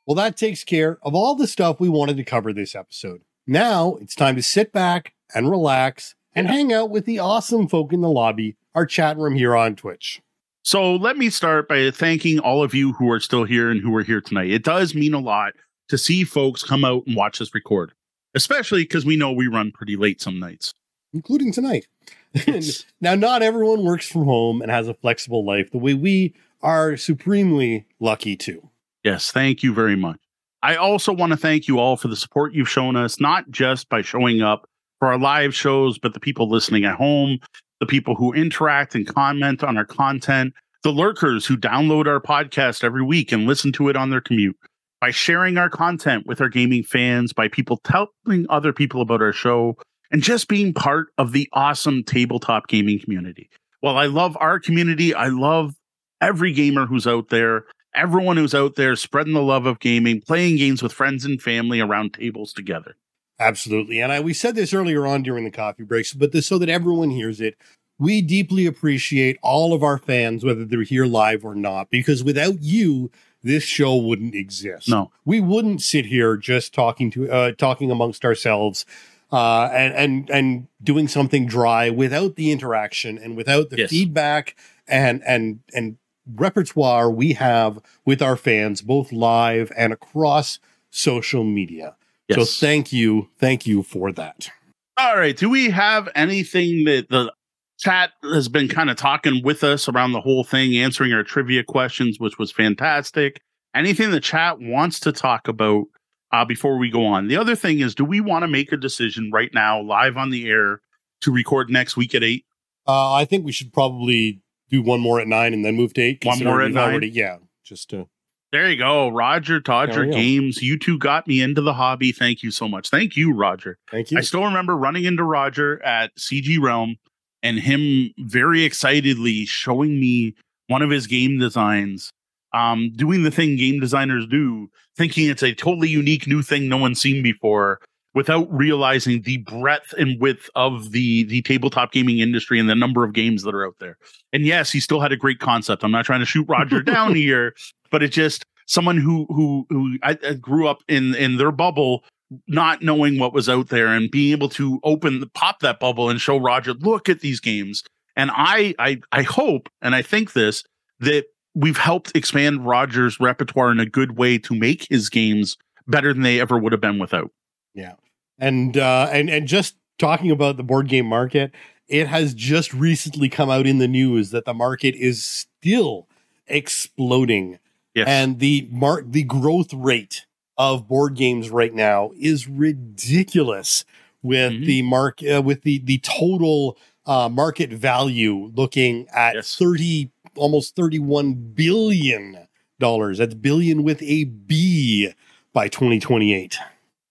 Well, that takes care of all the stuff we wanted to cover this episode. Now it's time to sit back and relax and hang out with the awesome folk in the lobby, our chat room here on Twitch. So let me start by thanking all of you who are still here and who are here tonight. It does mean a lot to see folks come out and watch us record, especially because we know we run pretty late some nights, including tonight. now, not everyone works from home and has a flexible life the way we are supremely lucky to. Yes, thank you very much. I also want to thank you all for the support you've shown us, not just by showing up for our live shows, but the people listening at home, the people who interact and comment on our content, the lurkers who download our podcast every week and listen to it on their commute, by sharing our content with our gaming fans, by people telling other people about our show, and just being part of the awesome tabletop gaming community. Well, I love our community. I love every gamer who's out there everyone who's out there spreading the love of gaming, playing games with friends and family around tables together. Absolutely. And I, we said this earlier on during the coffee breaks, but this so that everyone hears it. We deeply appreciate all of our fans, whether they're here live or not, because without you, this show wouldn't exist. No, we wouldn't sit here just talking to uh, talking amongst ourselves uh, and and and doing something dry without the interaction and without the yes. feedback and and and repertoire we have with our fans, both live and across social media. Yes. So thank you. Thank you for that. All right. Do we have anything that the chat has been kind of talking with us around the whole thing, answering our trivia questions, which was fantastic? Anything the chat wants to talk about uh, before we go on? The other thing is, do we want to make a decision right now, live on the air, to record next week at eight? Uh, I think we should probably do one more at nine and then move to eight. One more at nine. Already, yeah, just to. There you go, Roger Dodger Games. You two got me into the hobby. Thank you so much. Thank you, Roger. Thank you. I still remember running into Roger at CG Realm and him very excitedly showing me one of his game designs, um, doing the thing game designers do, thinking it's a totally unique new thing no one's seen before, without realizing the breadth and width of the the tabletop gaming industry and the number of games that are out there. And yes, he still had a great concept. I'm not trying to shoot Roger down here, but it's just someone who who who I, I grew up in in their bubble not knowing what was out there and being able to open pop that bubble and show Roger look at these games and I I I hope and I think this that we've helped expand Roger's repertoire in a good way to make his games better than they ever would have been without. Yeah. And uh and and just talking about the board game market, it has just recently come out in the news that the market is still exploding. Yes. And the mark the growth rate of board games right now is ridiculous with mm-hmm. the mark uh, with the the total uh, market value looking at yes. 30 almost 31 billion dollars that's billion with a b by 2028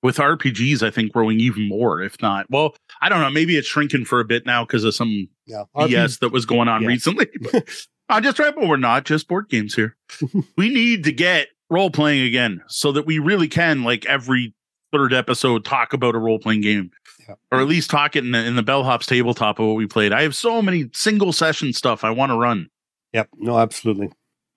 with RPGs, I think growing even more, if not. Well, I don't know. Maybe it's shrinking for a bit now because of some yeah. BS that was going on yeah. recently. I'm just trying, but we're not just board games here. we need to get role playing again so that we really can, like every third episode, talk about a role playing game. Yeah. Or at least talk it in the, in the bellhops tabletop of what we played. I have so many single session stuff I want to run. Yep. No, absolutely.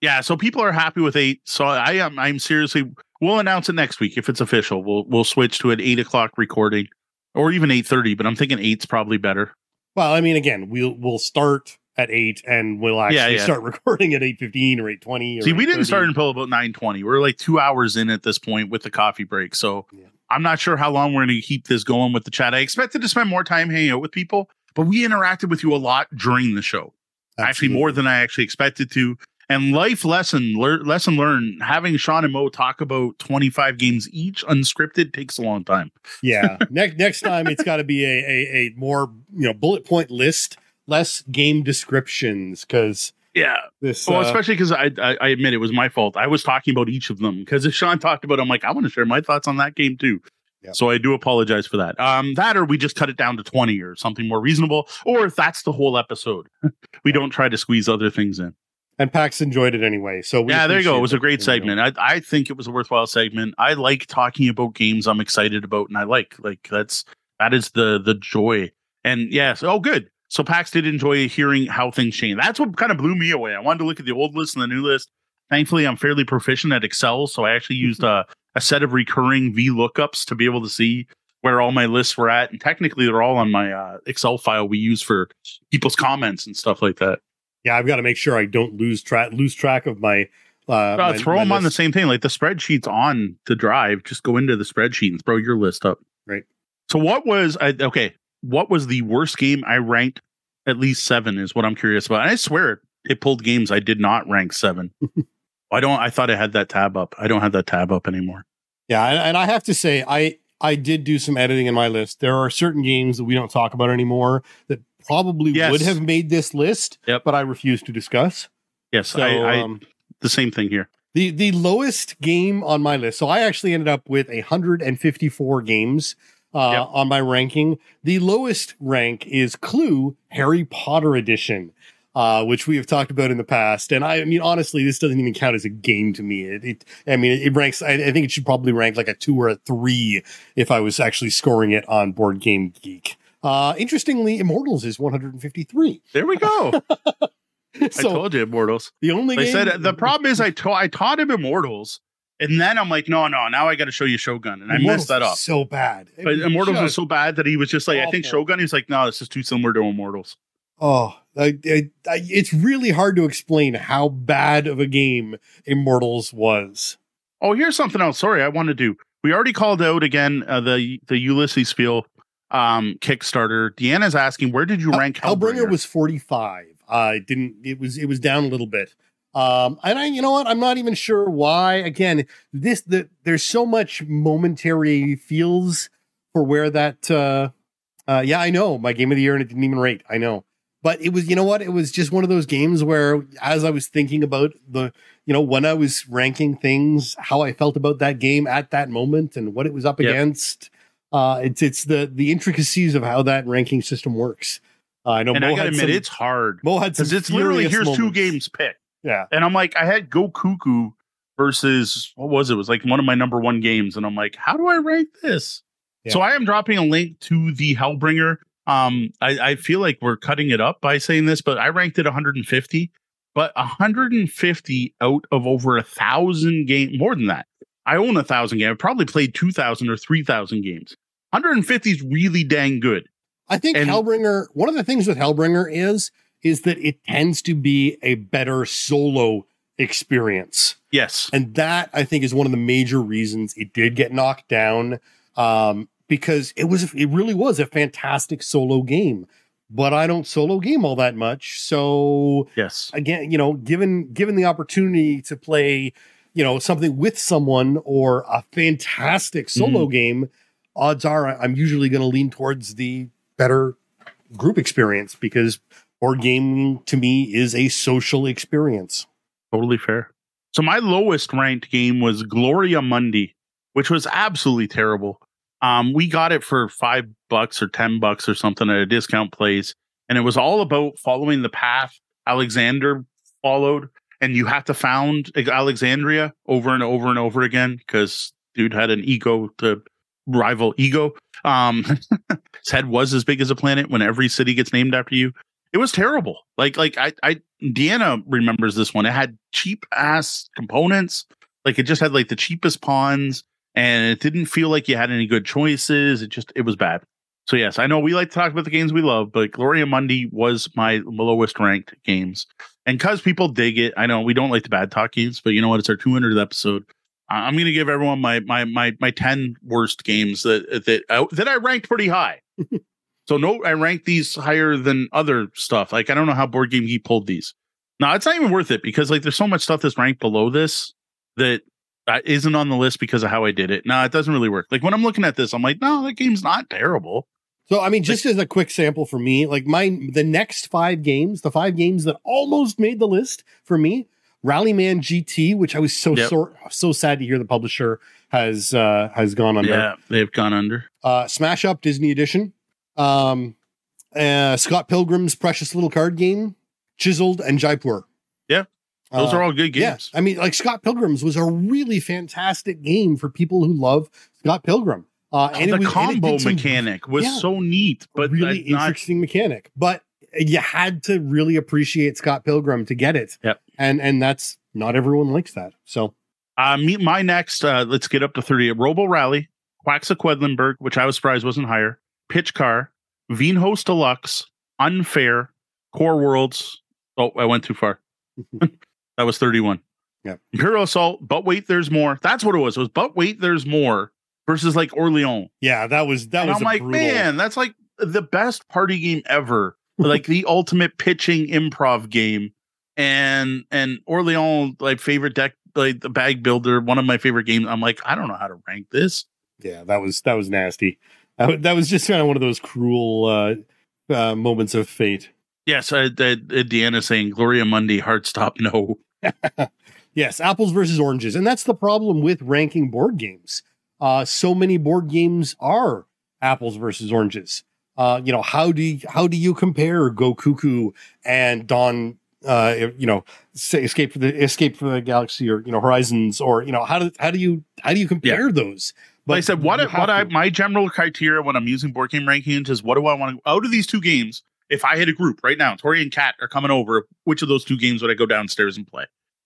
Yeah. So people are happy with eight. So I am, I'm seriously We'll announce it next week if it's official. We'll we'll switch to an eight o'clock recording, or even eight thirty. But I'm thinking eight's probably better. Well, I mean, again, we'll we'll start at eight, and we'll actually yeah, yeah. start recording at eight fifteen or eight twenty. See, we didn't start until about nine twenty. We're like two hours in at this point with the coffee break, so yeah. I'm not sure how long we're going to keep this going with the chat. I expected to spend more time hanging out with people, but we interacted with you a lot during the show. Absolutely. Actually, more than I actually expected to. And life lesson, le- lesson learned, having Sean and Moe talk about 25 games each unscripted takes a long time. yeah. next next time it's got to be a, a, a more, you know, bullet point list, less game descriptions cuz yeah. This, well, uh, especially because I, I, I admit it was my fault. I was talking about each of them because if Sean talked about, it, I'm like, I want to share my thoughts on that game too. Yep. So I do apologize for that. Um, that or we just cut it down to 20 or something more reasonable, or if that's the whole episode, we don't try to squeeze other things in and Pax enjoyed it anyway. So yeah, there you go. It was a great segment. I, I think it was a worthwhile segment. I like talking about games I'm excited about, and I like like that's that is the the joy. And yes, oh good. So Pax did enjoy hearing how things change. That's what kind of blew me away. I wanted to look at the old list and the new list. thankfully I'm fairly proficient at Excel, so I actually used a, a set of recurring V lookups to be able to see where all my lists were at, and technically they're all on my uh, Excel file we use for people's comments and stuff like that. Yeah, I've got to make sure I don't lose track lose track of my. Uh, Uh, my- throw my them on the same thing, like the spreadsheet's on the drive. Just go into the spreadsheet and throw your list up. Right. So what was I okay? What was the worst game I ranked? At least seven is what I'm curious about. And I swear it, it pulled games I did not rank seven. I don't. I thought I had that tab up. I don't have that tab up anymore. Yeah, and, and I have to say, I I did do some editing in my list. There are certain games that we don't talk about anymore that probably Yes. would have made this list, Yep. but I refuse to discuss. Yes, So I, I um, the same thing here. the the lowest game on my list. So I actually ended up with 154 games uh, Yep. on my ranking. The lowest rank is Clue Harry Potter Edition. Uh, which we have talked about in the past, and I, I mean, honestly, this doesn't even count as a game to me. It, it I mean, it ranks. I, I think it should probably rank like a two or a three if I was actually scoring it on Board Game Geek. Uh, interestingly, Immortals is 153. There we go. I told you, Immortals. the only They game, said the problem is I taught I taught him Immortals, and then I'm like, no, no, now I got to show you Shogun, and I messed that up. so bad. It But Immortals was so bad that he was just like, I think. Shogun. He's like, no, this is too similar to Immortals. Oh, I, I, I, it's really hard to explain how bad of a game Immortals was. Oh, here's something else. Sorry, I want to do. We already called out again uh, the the Ulisses Spiel um, Kickstarter. Deanna's asking, where did you rank Hellbringer Hellbringer? was 45. Uh, it didn't, it was, it was down a little bit. Um, and I, you know what? I'm not even sure why. Again, this, the, there's so much momentary feels for where that, uh, uh, yeah, I know my game of the year and it didn't even rate. I know. But it was, you know what? It was just one of those games where, as I was thinking about the, you know, when I was ranking things, how I felt about that game at that moment and what it was up Yep. against. Uh, it's it's the the intricacies of how that ranking system works. Uh, I know and Moe I gotta admit, some, it's hard Moe had some it's literally here's two games picked, Yeah, and I'm like, I had Go Cuckoo versus what was it? It was like one of my number one games, and I'm like, how do I rank this? Yeah. So I am dropping a link to the Hellbringer. Um, I, I feel like we're cutting it up by saying this, but I ranked it 150, but 150 out of over a thousand game, more than that. I own a thousand games. I've probably played 2,000 or 3,000 games. 150 is really dang good. I think And- Hellbringer. One of the things with Hellbringer is is that it tends to be a better solo experience. Yes. And that I think is one of the major reasons it did get knocked down. Um, because it was it really was a fantastic solo game. But I don't solo game all that much. So Yes. again, you know, given given the opportunity to play, you know, something with someone or a fantastic solo game, odds are I'm usually going to lean towards the better group experience because board gaming to me is a social experience. Totally fair. So my lowest ranked game was Gloria Mundi, which was absolutely terrible. Um, we got it for five bucks or ten bucks or something at a discount place, and it was all about following the path Alexander followed, and you have to found Alexandria over and over and over again because dude had an ego to rival ego. Um, his head was as big as a planet when every city gets named after you. It was terrible. Like, like I, I, Deanna remembers this one. It had cheap ass components. Like it just had like the cheapest pawns and it didn't feel like you had any good choices. It just, it was bad. So yes, I know we like to talk about the games we love, but Gloria Mundi was my lowest ranked games. And cause people dig it, I know we don't like the bad talk games, but you know what? It's our 200th episode. I'm going to give everyone my, my, my, my 10 worst games that, that, uh, that I ranked pretty high. so no, I ranked these higher than other stuff. Like, I don't know how Board Game Geek pulled these. No, it's not even worth it because like there's so much stuff that's ranked below this that uh, isn't on the list because of how I did it. No, it doesn't really work. Like when I'm looking at this, I'm like, no, that game's not terrible. So I mean, just as a quick sample for me, like my the next five games, the five games that almost made the list for me, Rallyman GT, which I was so Yep. so, so sad to hear the publisher has uh has gone under. Yeah, they've gone under. Uh Smash Up Disney Edition, um uh Scott Pilgrim's Precious Little Card Game, Chiseled and Jaipur. Yeah. Those Uh, are all good yeah, games. I mean, like Scott Pilgrim's was a really fantastic game for people who love Scott Pilgrim. Uh, and the was, and combo some mechanic was yeah. so neat, but really not, interesting mechanic. But you had to really appreciate Scott Pilgrim to get it. Yep. And and that's not everyone likes that. So, uh, meet my next. Uh, let's get up to thirty. Robo Rally, Quacks of Quedlinburg, which I was surprised wasn't higher. Pitch Car, Host Deluxe, Unfair, Core Worlds. Oh, I went too far. that was thirty-one. Yeah. Imperial Assault, but wait, there's more. That's what it was. It was but wait, there's more versus like Orleans. Yeah, that was that and was. I'm like, brutal... man, that's like the best party game ever. like the ultimate pitching improv game. And and Orleans, like favorite deck, like the bag builder, one of my favorite games. I'm like, I don't know how to rank this. Yeah, that was that was nasty. That, that was just kind of one of those cruel uh, uh, moments of fate. Yes, uh, uh, Deanna saying Gloria Mundi, hard stop, no. yes, apples versus oranges, and that's the problem with ranking board games. Uh, so many board games are apples versus oranges. Uh, you know, how do you, how do you compare Go Cuckoo and Don? Uh, you know, say escape for the escape from the galaxy, or you know, Horizons, or you know, how do how do you how do you compare yeah. those? But like I said, what what I my general criteria when I'm using board game rankings is what do I want to out of these two games? If I had a group right now, Tori and Kat are coming over, which of those two games would I go downstairs and play?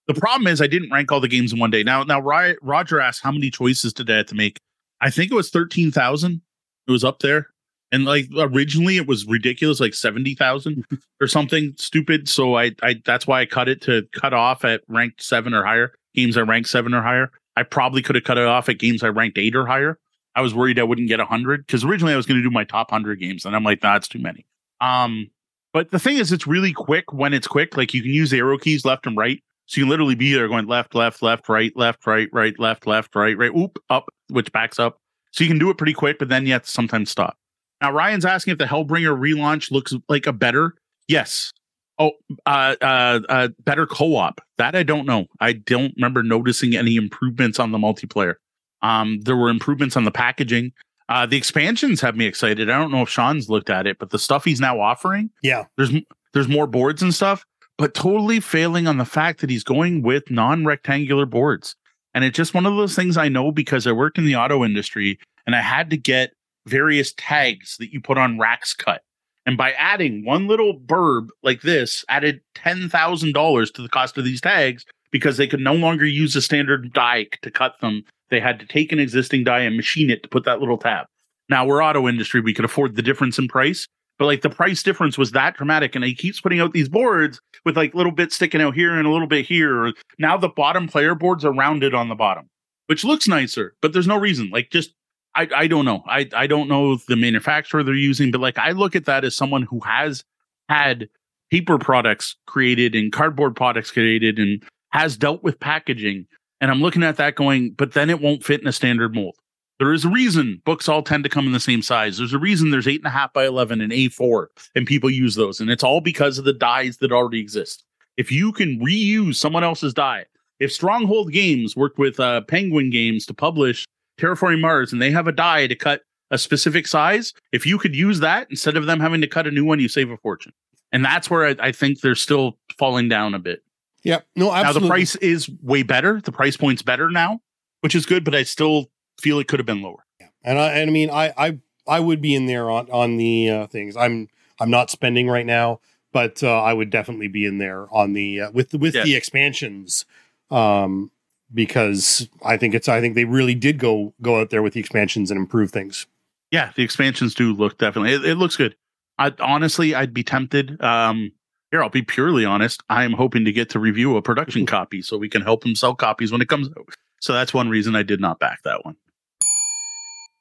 The problem is I didn't rank all the games in one day. Now, now Roger asked how many choices did I have to make? I think it was thirteen thousand. It was up there. And like originally it was ridiculous like 70,000 or something stupid. So I I that's why I cut it to cut off at ranked 7 or higher games I ranked 7 or higher. I probably could have cut it off at games I ranked 8 or higher. I was worried I wouldn't get 100 cuz originally I was going to do my top 100 games and I'm like nah it's too many. Um but the thing is it's really quick when it's quick. Like you can use the arrow keys left and right so you can literally be there going left left left right left right right left left right right oop up which backs up so you can do it pretty quick but then you have to sometimes stop now Ryan's asking if the Hellbringer relaunch looks like a better. Yes. Oh, uh, uh, uh, better co-op. That I don't know. I don't remember noticing any improvements on the multiplayer. Um, there were improvements on the packaging. Uh, the expansions have me excited. I don't know if Sean's looked at it, but the stuff he's now offering, yeah, there's there's more boards and stuff, but totally failing on the fact that he's going with non-rectangular boards. And it's just one of those things I know because I work in the auto industry and I had to get various tags that you put on racks cut. And by adding one little burb like this, added $10,000 to the cost of these tags because they could no longer use a standard die to cut them. They had to take an existing die and machine it to put that little tab. Now we're auto industry. We could afford the difference in price, but like the price difference was that dramatic. And he keeps putting out these boards with like little bits sticking out here and a little bit here. Now the bottom player boards are rounded on the bottom, which looks nicer, but there's no reason. Like just I, I don't know. I, I don't know the manufacturer they're using, but like I look at that as someone who has had paper products created and cardboard products created and has dealt with packaging. And I'm looking at that going, but then it won't fit in a standard mold. There is a reason books all tend to come in the same size. There's a reason there's eight and a half by 11 and A4 and people use those. And it's all because of the dies that already exist. If you can reuse someone else's die, if Stronghold Games worked with uh, Penguin Games to publish Terraforming Mars and they have a die to cut a specific size, if you could use that instead of them having to cut a new one, you save a fortune. And that's where I, I think they're still falling down a bit. Yeah. No, absolutely. Now the price is way better. The price point's better now, which is good, but I still feel it could have been lower. Yeah. And I, and I mean, I, I, I would be in there on, on the uh, things. I'm, I'm not spending right now, but uh, I would definitely be in there on the, uh, with, with yeah. the expansions. Um, because I think it's I think they really did go go out there with the expansions and improve things. Yeah, the expansions do look definitely. It, it looks good. I honestly, I'd be tempted. Um, here, I'll be purely honest. I am hoping to get to review a production copy so we can help them sell copies when it comes out. So that's one reason I did not back that one.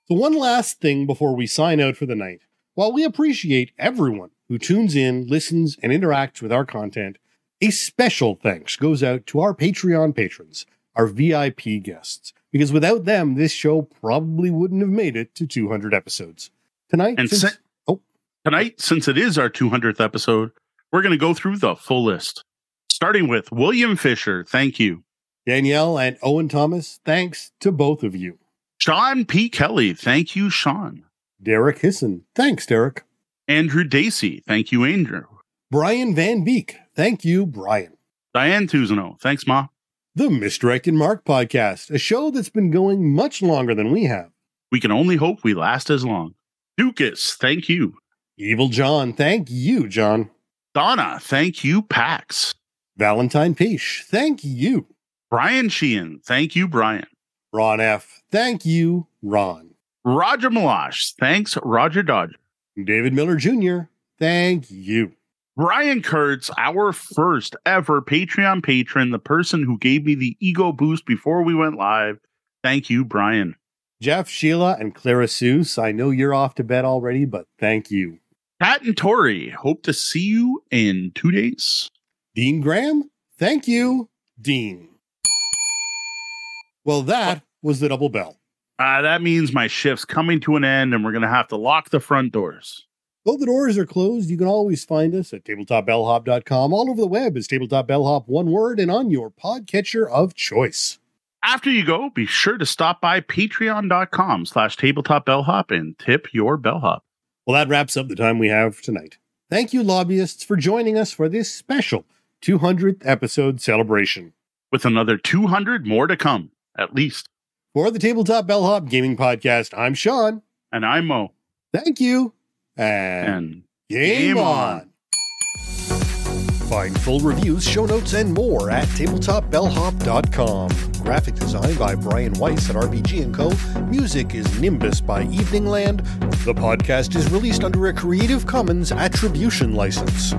So one last thing before we sign out for the night. While we appreciate everyone who tunes in, listens, and interacts with our content, a special thanks goes out to our Patreon patrons our VIP guests, because without them, this show probably wouldn't have made it to 200 episodes. Tonight, and since, si- oh, tonight, since it is our 200th episode, we're going to go through the full list, starting with William Fisher. Thank you. Danielle and Owen Thomas, thanks to both of you. Sean P. Kelly, thank you, Sean. Derek Hisson, thanks, Derek. Andrew Dacey, thank you, Andrew. Brian Van Beek, thank you, Brian. Diane Tuzano, thanks, Ma the Misdirected Mark podcast, a show that's been going much longer than we have. We can only hope we last as long. Dukas, thank you. Evil John, thank you, John. Donna, thank you, Pax. Valentine Peish, thank you. Brian Sheehan, thank you, Brian. Ron F., thank you, Ron. Roger Malash, thanks, Roger Dodger. David Miller Jr., thank you. Brian Kurtz, our first ever Patreon patron, the person who gave me the ego boost before we went live. Thank you, Brian. Jeff, Sheila, and Clara Seuss, I know you're off to bed already, but thank you. Pat and Tori, hope to see you in two days. Dean Graham, thank you, Dean. Well, that was the double bell. Uh, that means my shift's coming to an end and we're going to have to lock the front doors. Though the doors are closed, you can always find us at tabletopbellhop.com. All over the web is tabletopbellhop, one word, and on your podcatcher of choice. After you go, be sure to stop by patreon.com slash tabletopbellhop and tip your bellhop. Well, that wraps up the time we have tonight. Thank you, lobbyists, for joining us for this special 200th episode celebration. With another 200 more to come, at least. For the Tabletop Bellhop Gaming Podcast, I'm Sean. And I'm Moe. Thank you. And, And game, game on. on. Find full reviews, show notes, and more at tabletopbellhop.com. Graphic design by Brian Weiss at RPG & Co. Music is Nimbus by Eveningland. The podcast is released under a Creative Commons Attribution license.